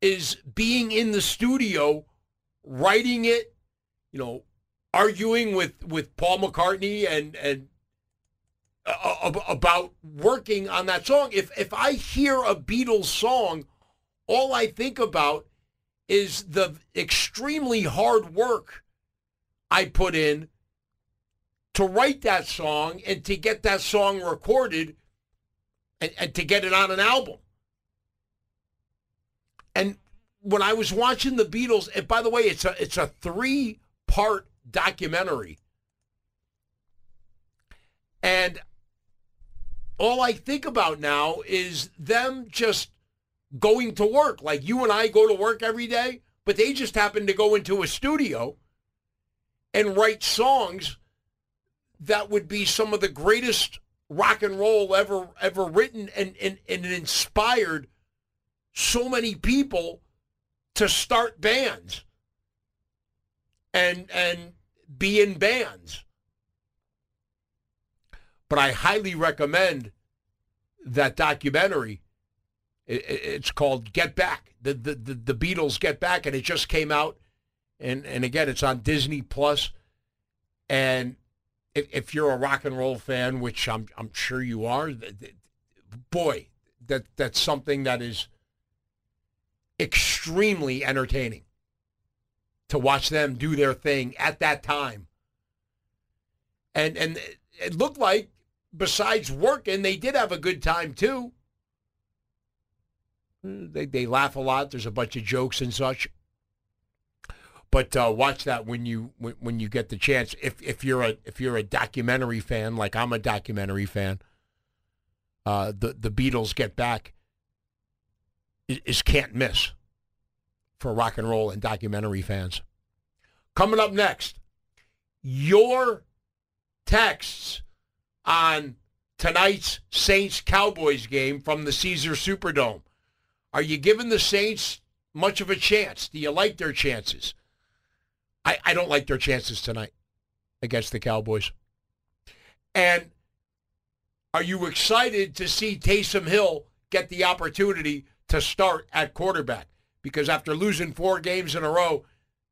B: is being in the studio, writing it, you know, arguing with, with Paul McCartney and, and uh, about working on that song. If, if I hear a Beatles song, all I think about is the extremely hard work I put in to write that song and to get that song recorded and, and to get it on an album. And when I was watching the Beatles, and by the way, it's a it's a three part documentary. And all I think about now is them just going to work. Like you and I go to work every day, but they just happen to go into a studio and write songs that would be some of the greatest rock and roll ever ever written and, and, and inspired so many people to start bands and and be in bands. But I highly recommend that documentary it's called Get Back. The, the, the the Beatles Get Back, and it just came out, and and again, it's on Disney Plus. And if, if you're a rock and roll fan, which I'm I'm sure you are, boy, that that's something that is extremely entertaining to watch them do their thing at that time. And and it looked like besides working, they did have a good time too. They they laugh a lot. There's a bunch of jokes and such. But uh, watch that when you when, when you get the chance. If if you're a if you're a documentary fan, like I'm a documentary fan, uh, the the Beatles Get Back is, is can't miss for rock and roll and documentary fans. Coming up next, your texts on tonight's Saints Cowboys game from the Caesars Superdome. Are you giving the Saints much of a chance? Do you like their chances? I, I don't like their chances tonight against the Cowboys. And are you excited to see Taysom Hill get the opportunity to start at quarterback? Because after losing four games in a row,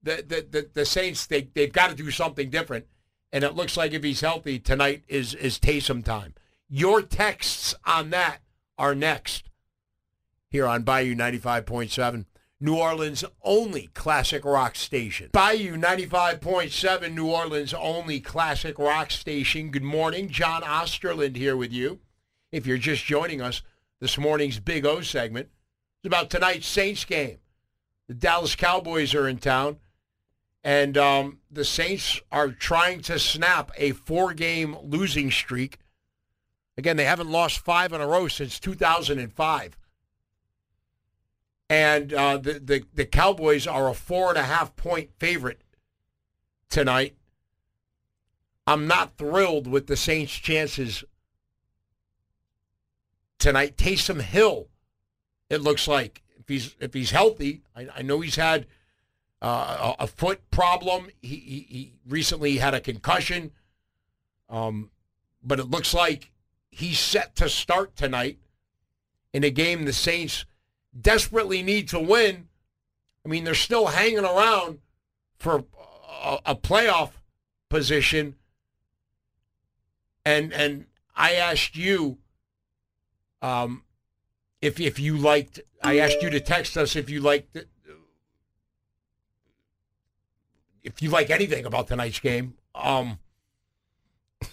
B: the, the, the, the Saints, they, they've got to do something different. And it looks like if he's healthy, tonight is, is Taysom time. Your texts on that are next here on Bayou 95.7, New Orleans' only classic rock station. Bayou 95.7, New Orleans' only classic rock station. Good morning. John Osterlind here with you. If you're just joining us, this morning's Big O segment is about tonight's Saints game. The Dallas Cowboys are in town, and um, the Saints are trying to snap a four-game losing streak. Again, they haven't lost five in a row since 2005. And uh, the, the, the Cowboys are a four and a half point favorite tonight. I'm not thrilled with the Saints' chances tonight. Taysom Hill, it looks like if he's if he's healthy, I, I know he's had uh, a, foot problem. He, he, he recently had a concussion, um, but it looks like he's set to start tonight in a game the Saints desperately need to win. I mean, they're still hanging around for a, a playoff position, and and I asked you, um, if if you liked, I asked you to text us if you liked, if you like anything about tonight's game, um,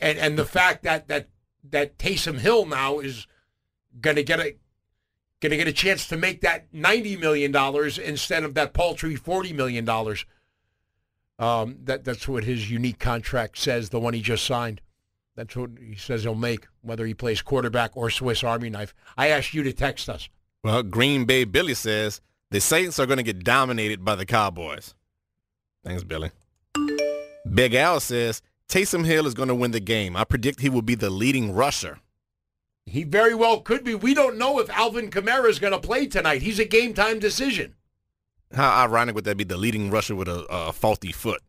B: and and the fact that that that Taysom Hill now is going to get a going to get a chance to make that ninety million dollars instead of that paltry forty million dollars. Um, that that's what his unique contract says. The one he just signed. That's what he says he'll make, whether he plays quarterback or Swiss Army knife. I asked you to text us.
C: Well, Green Bay Billy says the Saints are going to get dominated by the Cowboys. Thanks, Billy. Big Al says Taysom Hill is going to win the game. I predict he will be the leading rusher.
B: He very well could be. We don't know if Alvin Kamara is going to play tonight. He's a game time decision.
C: How ironic would that be? The leading rusher with a, a faulty foot.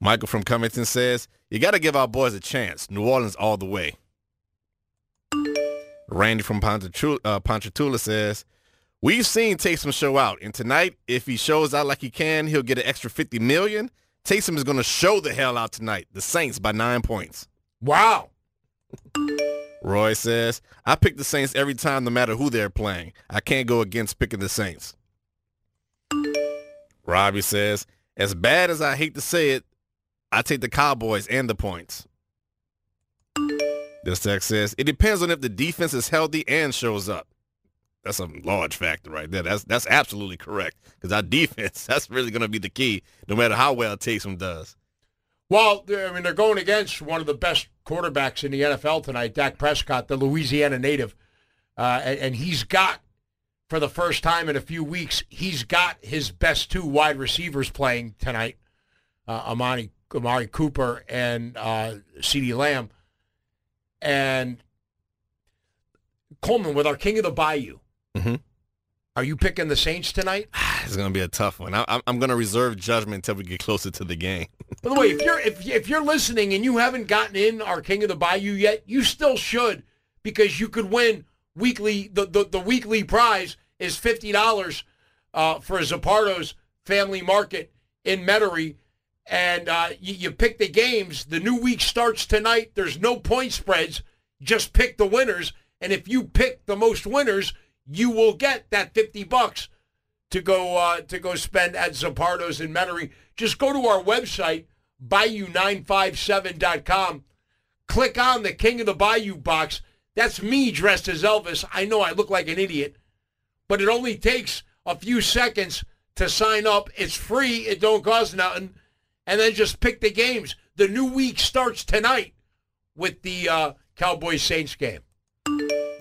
C: Michael from Covington says, You got to give our boys a chance. New Orleans all the way. Randy from Ponchatoula, uh, Ponchatoula says, We've seen Taysom show out, and tonight, if he shows out like he can, he'll get an extra 50 million. Taysom is going to show the hell out tonight. The Saints by nine points.
B: Wow.
C: Roy says, I pick the Saints every time, no matter who they're playing. I can't go against picking the Saints. Robbie says, as bad as I hate to say it, I take the Cowboys and the points. This text says, it depends on if the defense is healthy and shows up. That's a large factor right there. That's that's absolutely correct. Because our defense, [laughs] that's really going to be the key, no matter how well Taysom does.
B: Well, I mean, they're going against one of the best quarterbacks in the NFL tonight, Dak Prescott, the Louisiana native. Uh, and, and he's got, for the first time in a few weeks, he's got his best two wide receivers playing tonight, uh, Amani, Amari Cooper and uh, CeeDee Lamb. And Coleman, with our King of the Bayou,
C: mm-hmm.
B: are you picking the Saints tonight? [sighs]
C: It's going to be a tough one. I, I'm going to reserve judgment until we get closer to the game.
B: By the way, if you're if if you're listening and you haven't gotten in our King of the Bayou yet, you still should because you could win weekly. The the, the weekly prize is fifty dollars uh, for Zuppardo's Family Market in Metairie, and uh, you, you pick the games. The new week starts tonight. There's no point spreads. Just pick the winners, and if you pick the most winners, you will get that fifty bucks to go uh, to go spend at Zuppardo's in Metairie. Just go to our website bayou957.com. Click on the King of the Bayou box. That's me dressed as Elvis. I know I look like an idiot, but it only takes a few seconds to sign up. It's free. It don't cost nothing. And then just pick the games. The new week starts tonight with the uh, Cowboys Saints game.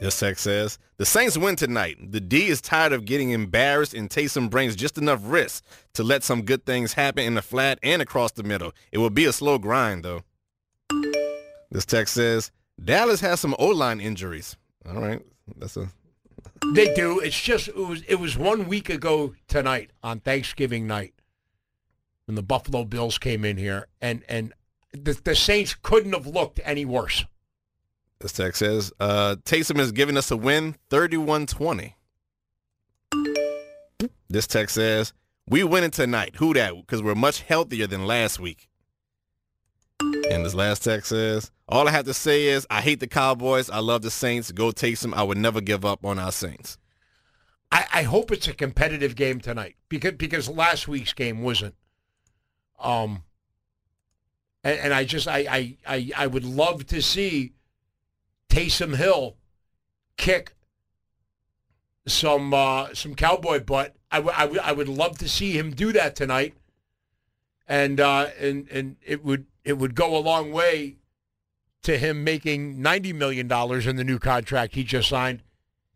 C: This text says, the Saints win tonight. The D is tired of getting embarrassed and Taysom brings just enough risk to let some good things happen in the flat and across the middle. It will be a slow grind, though. This text says, Dallas has some O-line injuries. All right. That's a...
B: They do. It's just, it was, it was one week ago tonight on Thanksgiving night when the Buffalo Bills came in here, and, and the, the Saints couldn't have looked any worse.
C: This text says, uh, Taysom is giving us a win 31-20. This text says, we winning tonight. Who that? Because we're much healthier than last week. And this last text says, all I have to say is I hate the Cowboys. I love the Saints. Go Taysom. I would never give up on our Saints.
B: I, I hope it's a competitive game tonight because because last week's game wasn't. Um, and, and I just I, I I I would love to see Taysom Hill kick some uh, some cowboy butt. I, w- I, w- I would love to see him do that tonight, and uh, and and it would it would go a long way to him making ninety million dollars in the new contract he just signed,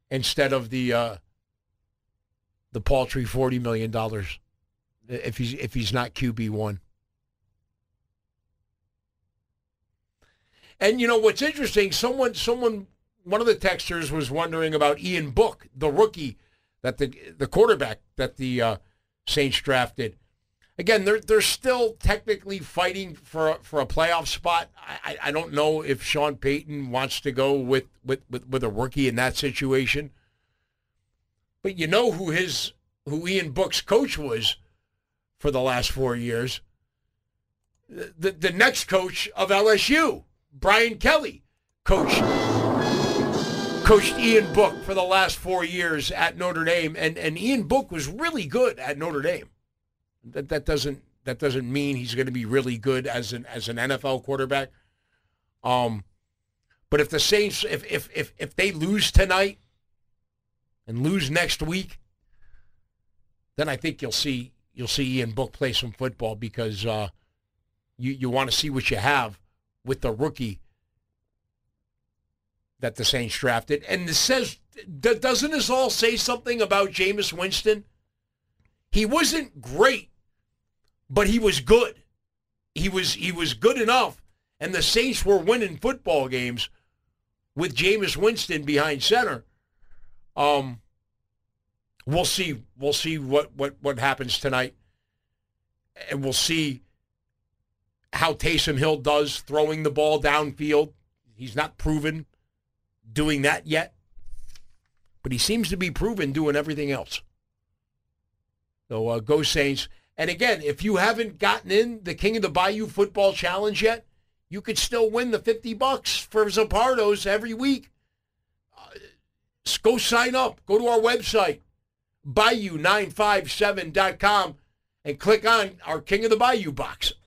B: instead of the uh, the paltry forty million dollars if he's if he's not QB one. And you know what's interesting? Someone, someone, one of the texters was wondering about Ian Book, the rookie, that the the quarterback that the uh, Saints drafted. Again, they're they're still technically fighting for a, for a playoff spot. I, I don't know if Sean Payton wants to go with, with, with, with a rookie in that situation. But you know who his who Ian Book's coach was for the last four years. the, the next coach of LSU, Brian Kelly, coached coached Ian Book for the last four years at Notre Dame, and, and Ian Book was really good at Notre Dame. That that doesn't that doesn't mean he's going to be really good as an as an NFL quarterback. Um, but if the Saints if if if if they lose tonight and lose next week, then I think you'll see you'll see Ian Book play some football because uh, you you want to see what you have with the rookie that the Saints drafted. And this says, doesn't this all say something about Jameis Winston? He wasn't great, but he was good. He was he was good enough, and the Saints were winning football games with Jameis Winston behind center. Um, we'll see. We'll see what what what happens tonight, and we'll see how Taysom Hill does throwing the ball downfield. He's not proven doing that yet, but he seems to be proven doing everything else. So uh, go Saints. And again, if you haven't gotten in the King of the Bayou Football Challenge yet, you could still win the 50 bucks for Zuppardo's every week. Uh, go sign up. Go to our website, bayou957.com, and click on our King of the Bayou box.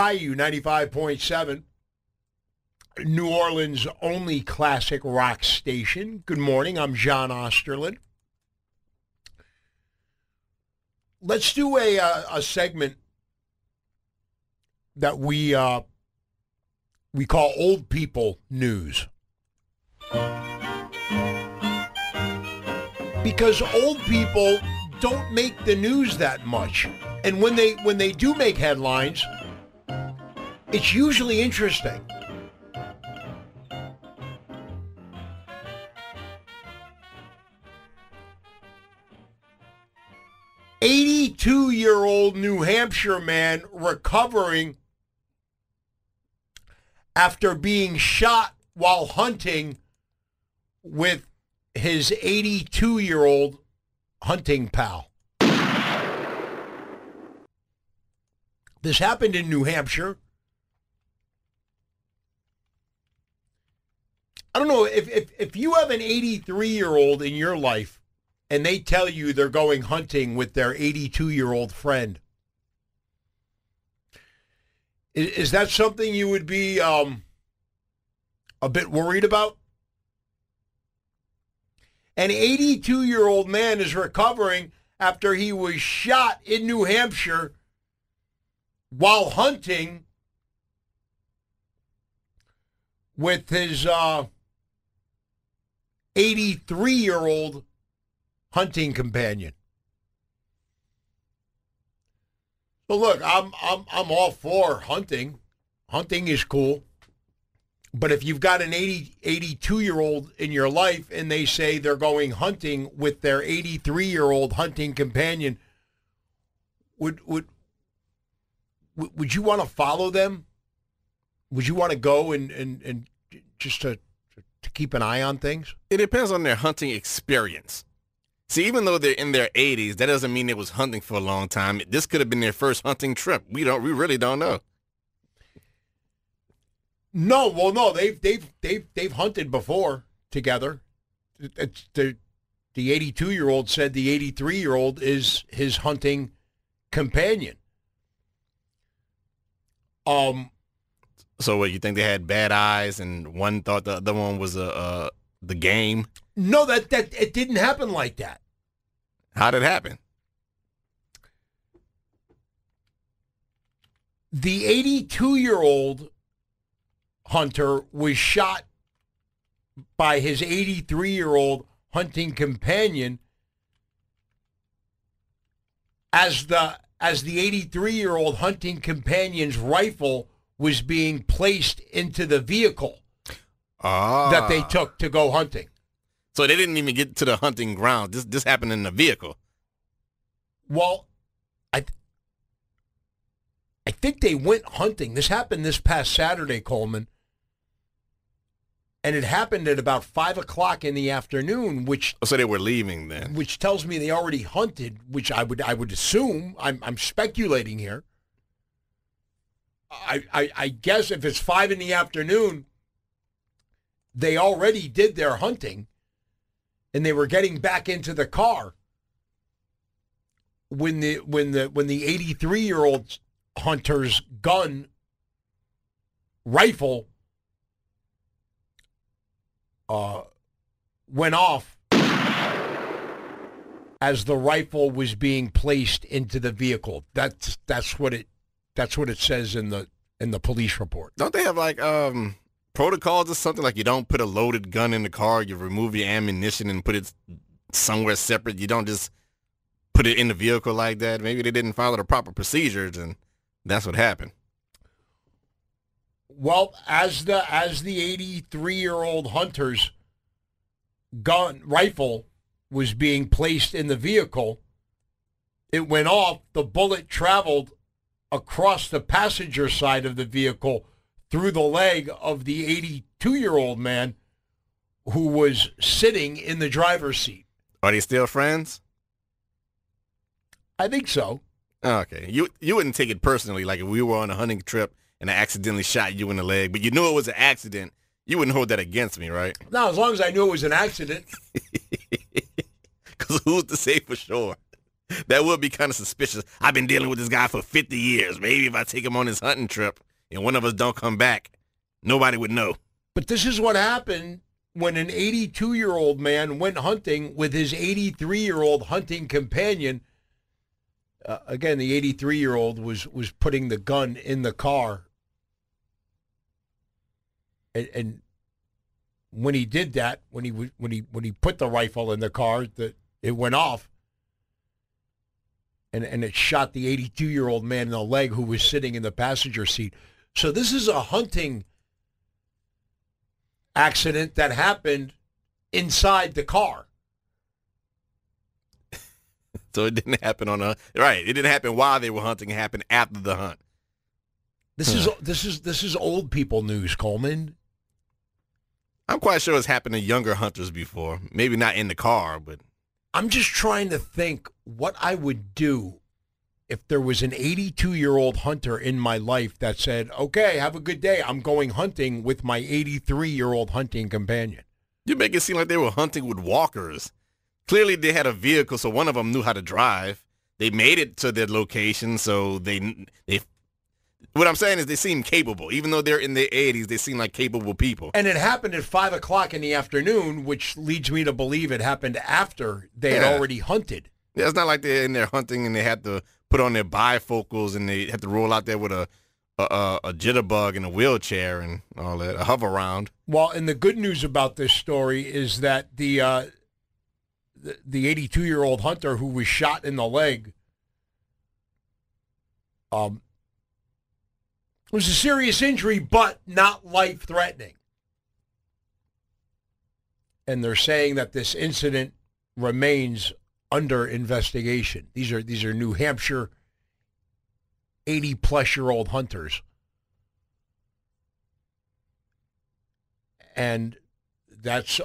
B: Bayou 95.7, New Orleans' only classic rock station. Good morning. I'm John Osterlind. Let's do a, uh, a segment that we uh, we call old people news. Because old people don't make the news that much. And when they when they do make headlines, it's usually interesting. Eighty-two-year-old New Hampshire man recovering after being shot while hunting with his 82-year-old hunting pal. This happened in New Hampshire. I don't know if, if if you have an 83 year old in your life and they tell you they're going hunting with their 82 year old friend. Is, is, that something you would be um, a bit worried about? An 82 year old man is recovering after he was shot in New Hampshire while hunting with his uh, 83 year old hunting companion. But look, I'm I'm I'm all for hunting. Hunting is cool. But if you've got an 80 82 year old in your life and they say they're going hunting with their 83 year old hunting companion, would would would you want to follow them? Would you want to go and and and just to to keep an eye on things?
C: It depends on their hunting experience. See, even though they're in their 80s, that doesn't mean they was hunting for a long time. This could have been their first hunting trip. We don't. We really don't know.
B: No, well, no, they've they've they've they've hunted before together. It's the the 82 year old said the 83 year old is his hunting companion. Um,
C: so what you think they had bad eyes, and one thought the other one was a uh, the game?
B: No, that that it didn't happen like that.
C: How did it happen?
B: The 82 year old hunter was shot by his 83 year old hunting companion as the as the 83 year old hunting companion's rifle was being placed into the vehicle
C: Ah.
B: that they took to go hunting.
C: So they didn't even get to the hunting ground. This this happened in the vehicle.
B: Well, I I think they went hunting. This happened this past Saturday, Coleman. And it happened at about five o'clock in the afternoon, which
C: Oh, So they were leaving then.
B: which tells me they already hunted, which I would I would assume. I'm I'm speculating here. I, I I guess if it's five in the afternoon, they already did their hunting, and they were getting back into the car when the when the when the 83 year old hunter's gun rifle uh, went off as the rifle was being placed into the vehicle. That's that's what it that's what it says in the in the police report.
C: Don't they have like um protocols or something like you don't put a loaded gun in the car, you remove your ammunition and put it somewhere separate. You don't just put it in the vehicle like that. Maybe they didn't follow the proper procedures and that's what happened.
B: Well, as the as the 83 year old hunter's gun rifle was being placed in the vehicle, it went off. The bullet traveled across the passenger side of the vehicle through the leg of the 82 year old man who was sitting in the driver's seat.
C: Are they still friends?
B: I think so.
C: Okay. You you wouldn't take it personally like if we were on a hunting trip and I accidentally shot you in the leg, but you knew it was an accident. You wouldn't hold that against me, right?
B: Now, as long as I knew it was an accident, [laughs]
C: Because who's to say for sure? [laughs] That would be kind of suspicious. I've been dealing with this guy for 50 years. Maybe if I take him on his hunting trip and one of us don't come back, nobody would know.
B: But this is what happened when an 82 year old man went hunting with his 83 year old hunting companion. Uh, again, the 83 year old was was putting the gun in the car, and, and when he did that, when he when he when he put the rifle in the car, that it went off, and and it shot the 82 year old man in the leg who was sitting in the passenger seat. So this is a hunting accident that happened inside the car. [laughs]
C: So it didn't happen on a right. It didn't happen while they were hunting. It happened after the hunt.
B: This is this is this is old people news, Coleman.
C: I'm quite sure it's happened to younger hunters before. Maybe not in the car, but
B: I'm just trying to think what I would do if there was an 82 year old hunter in my life that said, "Okay, have a good day. I'm going hunting with my 83 year old hunting companion."
C: you make it seem like they were hunting with walkers. Clearly, they had a vehicle, so one of them knew how to drive. They made it to their location, so they they. What I'm saying is, they seem capable, even though they're in their 80s. They seem like capable people.
B: And it happened at five o'clock in the afternoon, which leads me to believe it happened after they had already hunted.
C: Yeah, it's not like they're in there hunting and they had to put on their bifocals and they had to roll out there with a a, a, a jitterbug and a wheelchair and all that, a hover round.
B: Well, and the good news about this story is that the uh, the- the 82 year old hunter who was shot in the leg um, was a serious injury, but not life threatening. And they're saying that this incident remains under investigation. These are these are New Hampshire 80 plus year old hunters. and that's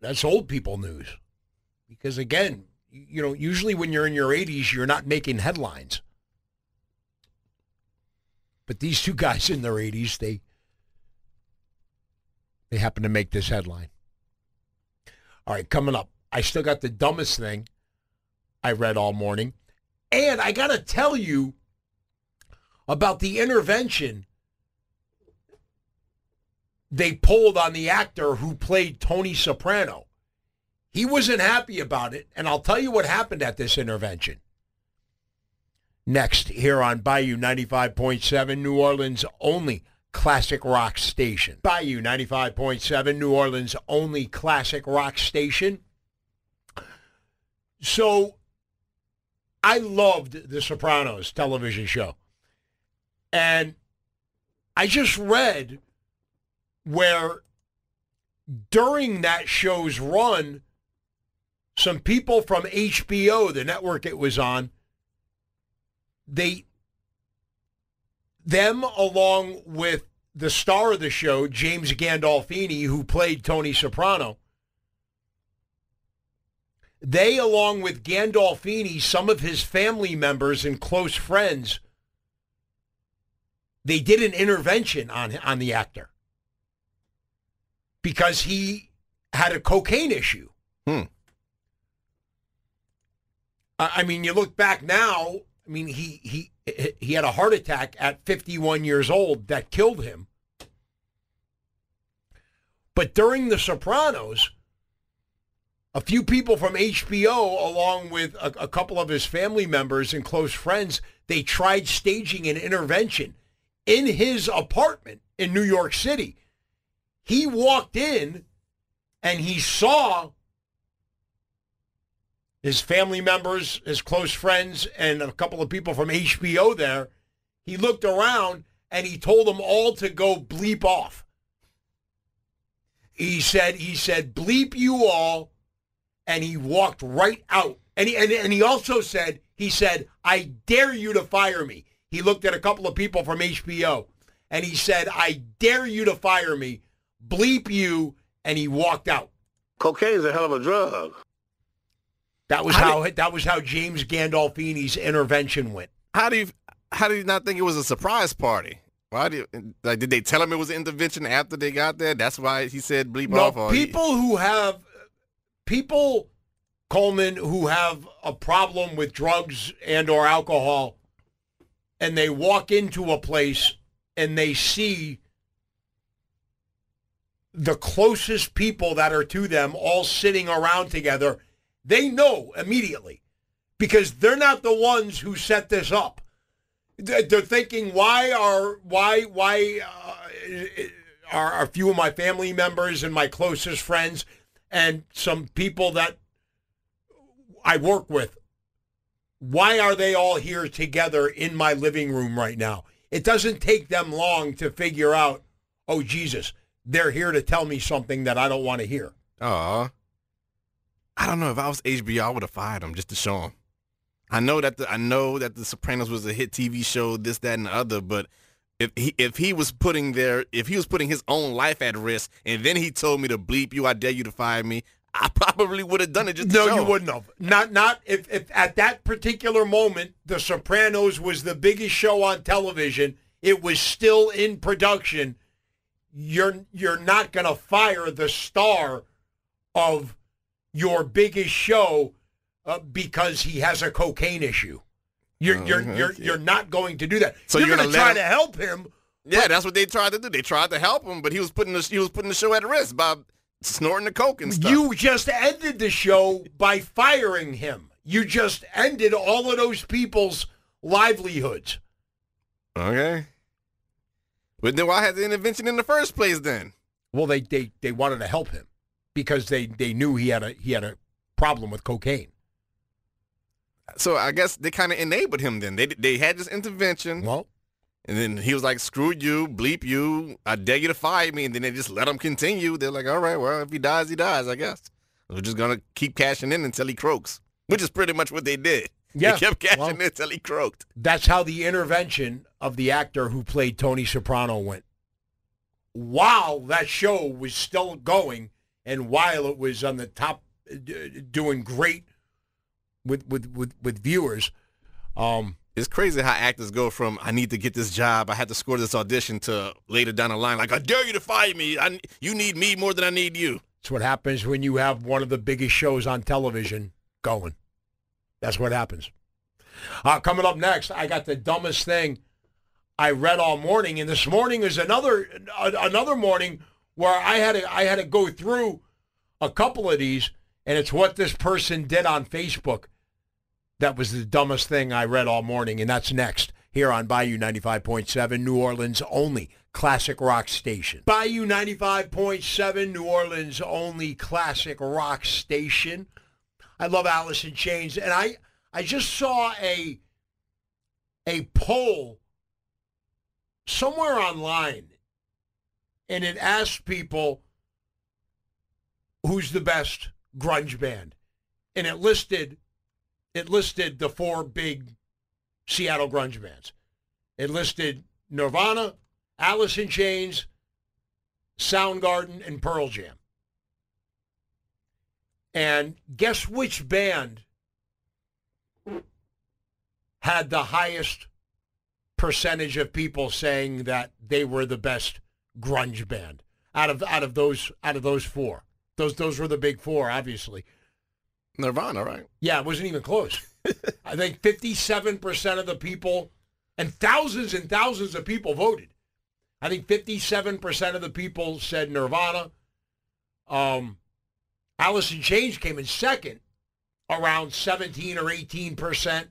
B: that's old people news because again you know usually when you're in your 80s you're not making headlines but these two [laughs] guys in their 80s they they happen to make this headline all right coming up i still got the dumbest thing i read all morning and i got to tell you about the intervention they pulled on the actor who played Tony Soprano. He wasn't happy about it, and I'll tell you what happened at this intervention. Next, here on Bayou 95.7, New Orleans' only classic rock station. Bayou 95.7, New Orleans' only classic rock station. So, I loved The Sopranos television show. And I just read where during that show's run, some people from HBO, the network it was on, they them along with the star of the show, James Gandolfini, who played Tony Soprano, they, along with Gandolfini, some of his family members and close friends, they did an intervention on on the actor because he had a cocaine issue.
C: Hmm.
B: I I mean, you look back now. I mean, he he he had a heart attack at 51 years old that killed him. But during The Sopranos, a few people from HBO, along with a, a couple of his family members and close friends, they tried staging an intervention in his apartment in New York City. He walked in and he saw his family members, his close friends, and a couple of people from HBO there. He looked around and he told them all to go bleep off. He said, he said, bleep you all, and he walked right out. And he, and, and he also said, he said, I dare you to fire me. He looked at a couple of people from HBO and he said, I dare you to fire me, bleep you, and he walked out.
H: Cocaine's a hell of a drug.
B: That was how, that was how James Gandolfini's intervention went.
C: How do you how do you not think it was a surprise party? Why do you, like did they tell him it was an intervention after they got there? That's why he said bleep
B: No,
C: off.
B: people who have people Coleman who have a problem with drugs and or alcohol and they walk into a place and they see the closest people that are to them all sitting around together, they know immediately because they're not the ones who set this up. They're thinking, why are why why uh, are a few of my family members and my closest friends and some people that I work with, why are they all here together in my living room right now? It doesn't take them long to figure out, oh Jesus, they're here to tell me something that I don't want to hear.
C: Aw. I don't know if I was HBO, I would have fired him just to show him. I know that the I know that The Sopranos was a hit TV show, this, that, and the other, but if he if he was putting their if he was putting his own life at risk, and then he told me to bleep you, I dare you to fire me, I [laughs] probably would have done it just to show
B: No,
C: you
B: wouldn't have. Not not if, if at that particular moment The Sopranos was the biggest show on television, it was still in production. You're you're not gonna fire the star of your biggest show uh, because he has a cocaine issue. You're
C: Oh,
B: you're
C: okay.
B: you're you're not going to do that.
C: So
B: you're,
C: you're
B: going to
C: gonna
B: try
C: him-
B: to help him.
C: Yeah, that's what they tried to do. They tried to help him, but he was putting the he was putting the show at risk by snorting the coke and stuff.
B: You just ended the show by firing him. You just ended all of those people's livelihoods.
C: okay? But then why had the intervention in the first place then?
B: Well, they, they, they wanted to help him because they, they knew he had a he had a problem with cocaine.
C: So I guess they kind of enabled him then. They they had this intervention.
B: Well,
C: and then he was like, "Screw you, bleep you, I dare you to fire me." And then they just let him continue. They're like, "All right, well, if he dies, he dies. I guess we're just gonna keep cashing in until he croaks," which is pretty much what they did.
B: Yeah,
C: they kept cashing
B: well-
C: in until he croaked.
B: That's how the intervention of the actor who played Tony Soprano went. While that show was still going, and while it was on the top, uh, doing great with with with, with viewers, um,
C: It's crazy how actors go from "I need to get this job, I had to score this audition" to later down the line, like "I dare you to fire me. I, you need me more than I need you."
B: It's what happens when you have one of the biggest shows on television going. That's what happens. Uh, coming up next, I got the dumbest thing I read all morning, and this morning is another another morning where I had to I had to go through a couple of these, and it's what this person did on Facebook. That was the dumbest thing I read all morning, and that's next here on Bayou 95.7, New Orleans only classic rock station. Bayou 95.7, New Orleans only classic rock station. I love Alice in Chains, and I I just saw a a poll somewhere online, and it asked people who's the best grunge band, and it listed it listed the four big Seattle grunge bands. It listed Nirvana, Alice in Chains, Soundgarden, and Pearl Jam. And guess which band had the highest percentage of people saying that they were the best grunge band out of out of those out of those four. Those those were the big four, obviously.
C: Nirvana, right?
B: Yeah, it wasn't even close. [laughs] I think fifty-seven percent of the people, and thousands and thousands of people voted. I think fifty-seven percent of the people said Nirvana. Um, Alice in Chains came in second, around seventeen or eighteen percent,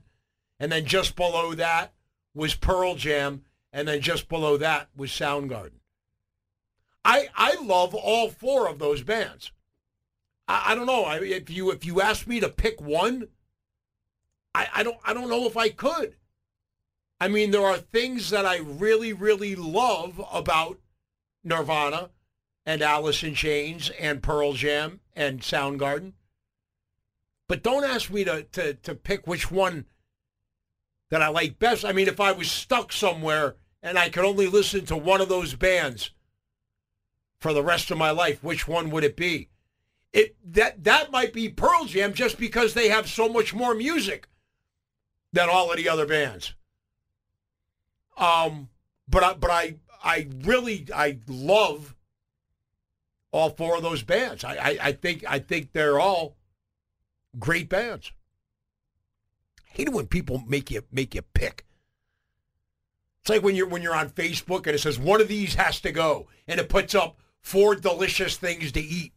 B: and then just below that was Pearl Jam, and then just below that was Soundgarden. I I love all four of those bands. I, I don't know. I, if you if you ask me to pick one, I, I don't I don't know if I could. I mean, there are things that I really really love about Nirvana and Alice in Chains and Pearl Jam and Soundgarden. But don't ask me to, to, to pick which one that I like best. I mean, if I was stuck somewhere and I could only listen to one of those bands for the rest of my life, which one would it be? It that that might be Pearl Jam just because they have so much more music than all of the other bands. Um, but I, but I I really I love all four of those bands. I, I, I think I think they're all great bands. I hate it when people make you make you pick. It's like when you're when you're on Facebook and it says one of these has to go, and it puts up four delicious things to eat.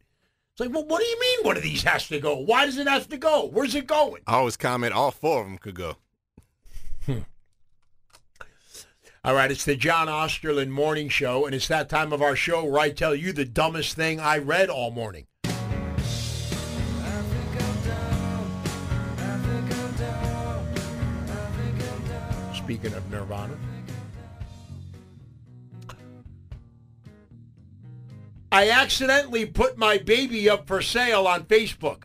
B: It's like, well, what do you mean one of these has to go? Why does it have to go? Where's it going?
C: I always comment all four of them could go. Hmm.
B: All right, it's the John Osterlind Morning Show, and it's that time of our show where I tell you the dumbest thing I read all morning. Speaking of Nirvana. I accidentally put my baby up for sale on Facebook.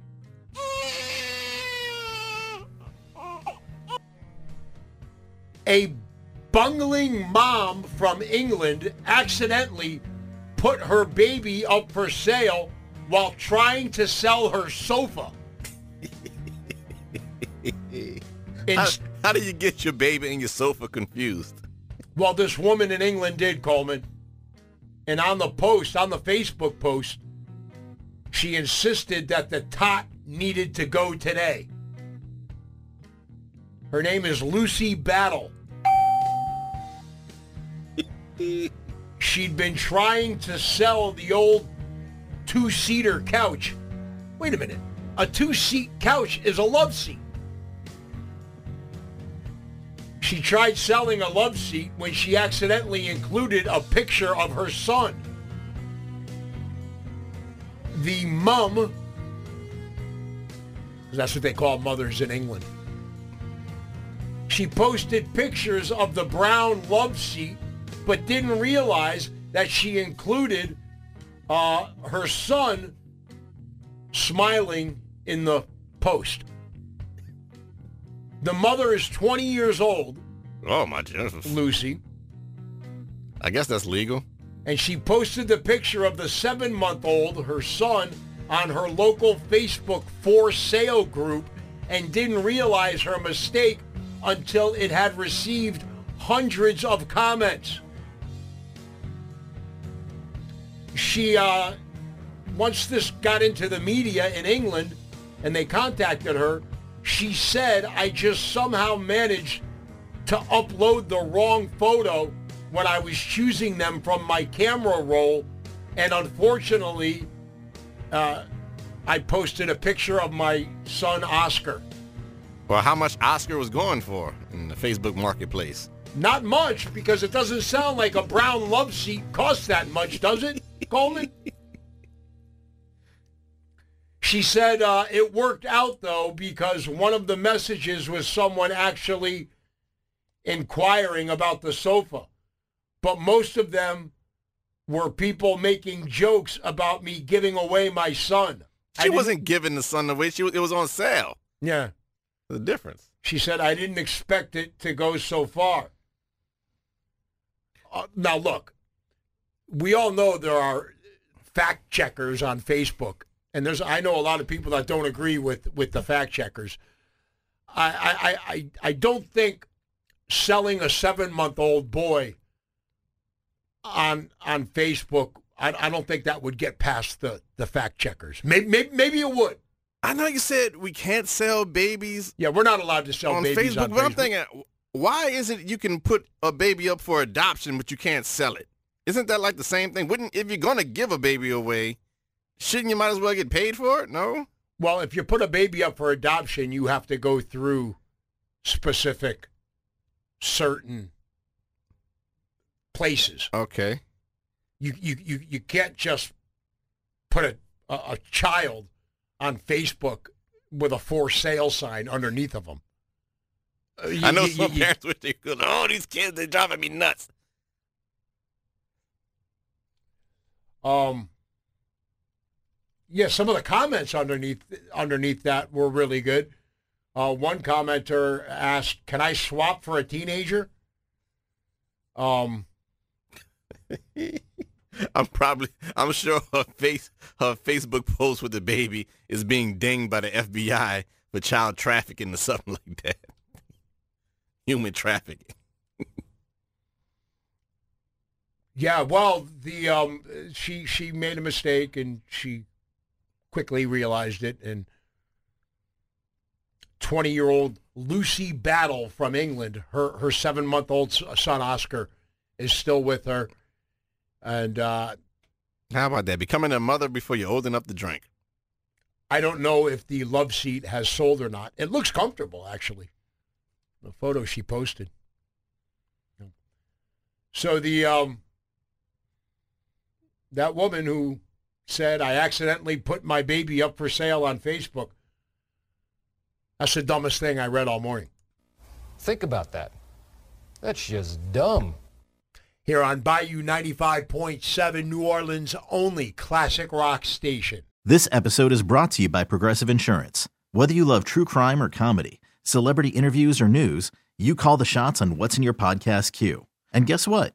B: A bungling mom from England accidentally put her baby up for sale while trying to sell her sofa.
C: how, how do you get your baby and your sofa confused?
B: Well, this woman in England did, Coleman. And on the post, on the Facebook post, she insisted that the tot needed to go today. Her name is Lucy Battle. She'd been trying to sell the old two-seater couch. Wait a minute. A two-seat couch is a love seat. She tried selling a love seat when she accidentally included a picture of her son. The mum, that's what they call mothers in England. She posted pictures of the brown love seat, but didn't realize that she included uh, her son smiling in the post. The mother is 20 years old.
C: Oh my Jesus.
B: Lucy.
C: I guess that's legal.
B: And she posted the picture of the seven-month-old, her son, on her local Facebook for sale group and didn't realize her mistake until it had received hundreds of comments. She, uh, once this got into the media in England and they contacted her, she said, I just somehow managed to upload the wrong photo when I was choosing them from my camera roll. And unfortunately, uh, I posted a picture of my son, Oscar.
C: Well, how much Oscar was going for in the Facebook marketplace?
B: Not much, because it doesn't sound like a brown love seat costs that much, does it, Coleman? She said uh, it worked out, though, because one of the messages was someone actually inquiring about the sofa. but most of them were people making jokes about me giving away my son.
C: She wasn't giving the son away. She was, it was on sale.
B: Yeah.
C: The difference.
B: She said, I didn't expect it to go so far. Uh, now, look, we all know there are fact checkers on Facebook, and there's I know a lot of people that don't agree with, with the fact checkers. I, I, I, I don't think selling a seven month old boy on on Facebook, I, I don't think that would get past the, the fact checkers. Maybe, maybe, maybe it would.
C: I know you said we can't sell babies.
B: Yeah, we're not allowed to sell
C: on
B: babies
C: Facebook,
B: on
C: but I'm thinking, why is it you can put a baby up for adoption, but you can't sell it? Isn't that like the same thing? Wouldn't if you're gonna give a baby away, shouldn't you might as well get paid for it? No.
B: Well, if you put a baby up for adoption, you have to go through specific, certain places.
C: Okay.
B: You you you, you can't just put a, a a child on Facebook with a for sale sign underneath of them. Uh, you-
C: I know
B: you-
C: some
B: you-
C: parents wish they could. Oh, these kids, they're driving me nuts.
B: Um, yeah, some of the comments underneath underneath that were really good. Uh, one commenter asked, "Can I swap for a teenager?" Um, [laughs]
C: I'm probably, I'm sure her face, her Facebook post with the baby is being dinged by the FBI for child trafficking or something [laughs] like that. Human trafficking.
B: yeah, well, the um, she she made a mistake and she quickly realized it. And twenty-year-old Lucy Battle from England, her her seven-month-old son Oscar is still with her, and uh,
C: How about that? Becoming a mother before you're old enough to drink.
B: I don't know if the love seat has sold or not. It looks comfortable, actually. The photo she posted. So the um, that woman who said I accidentally put my baby up for sale on Facebook. That's the dumbest thing I read all morning.
I: Think about that. That's just dumb.
B: Here on Bayou 95.7, New Orleans' only classic rock station.
J: This episode is brought to you by Progressive Insurance. Whether you love true crime or comedy, celebrity interviews or news, you call the shots on what's in your podcast queue. And guess what?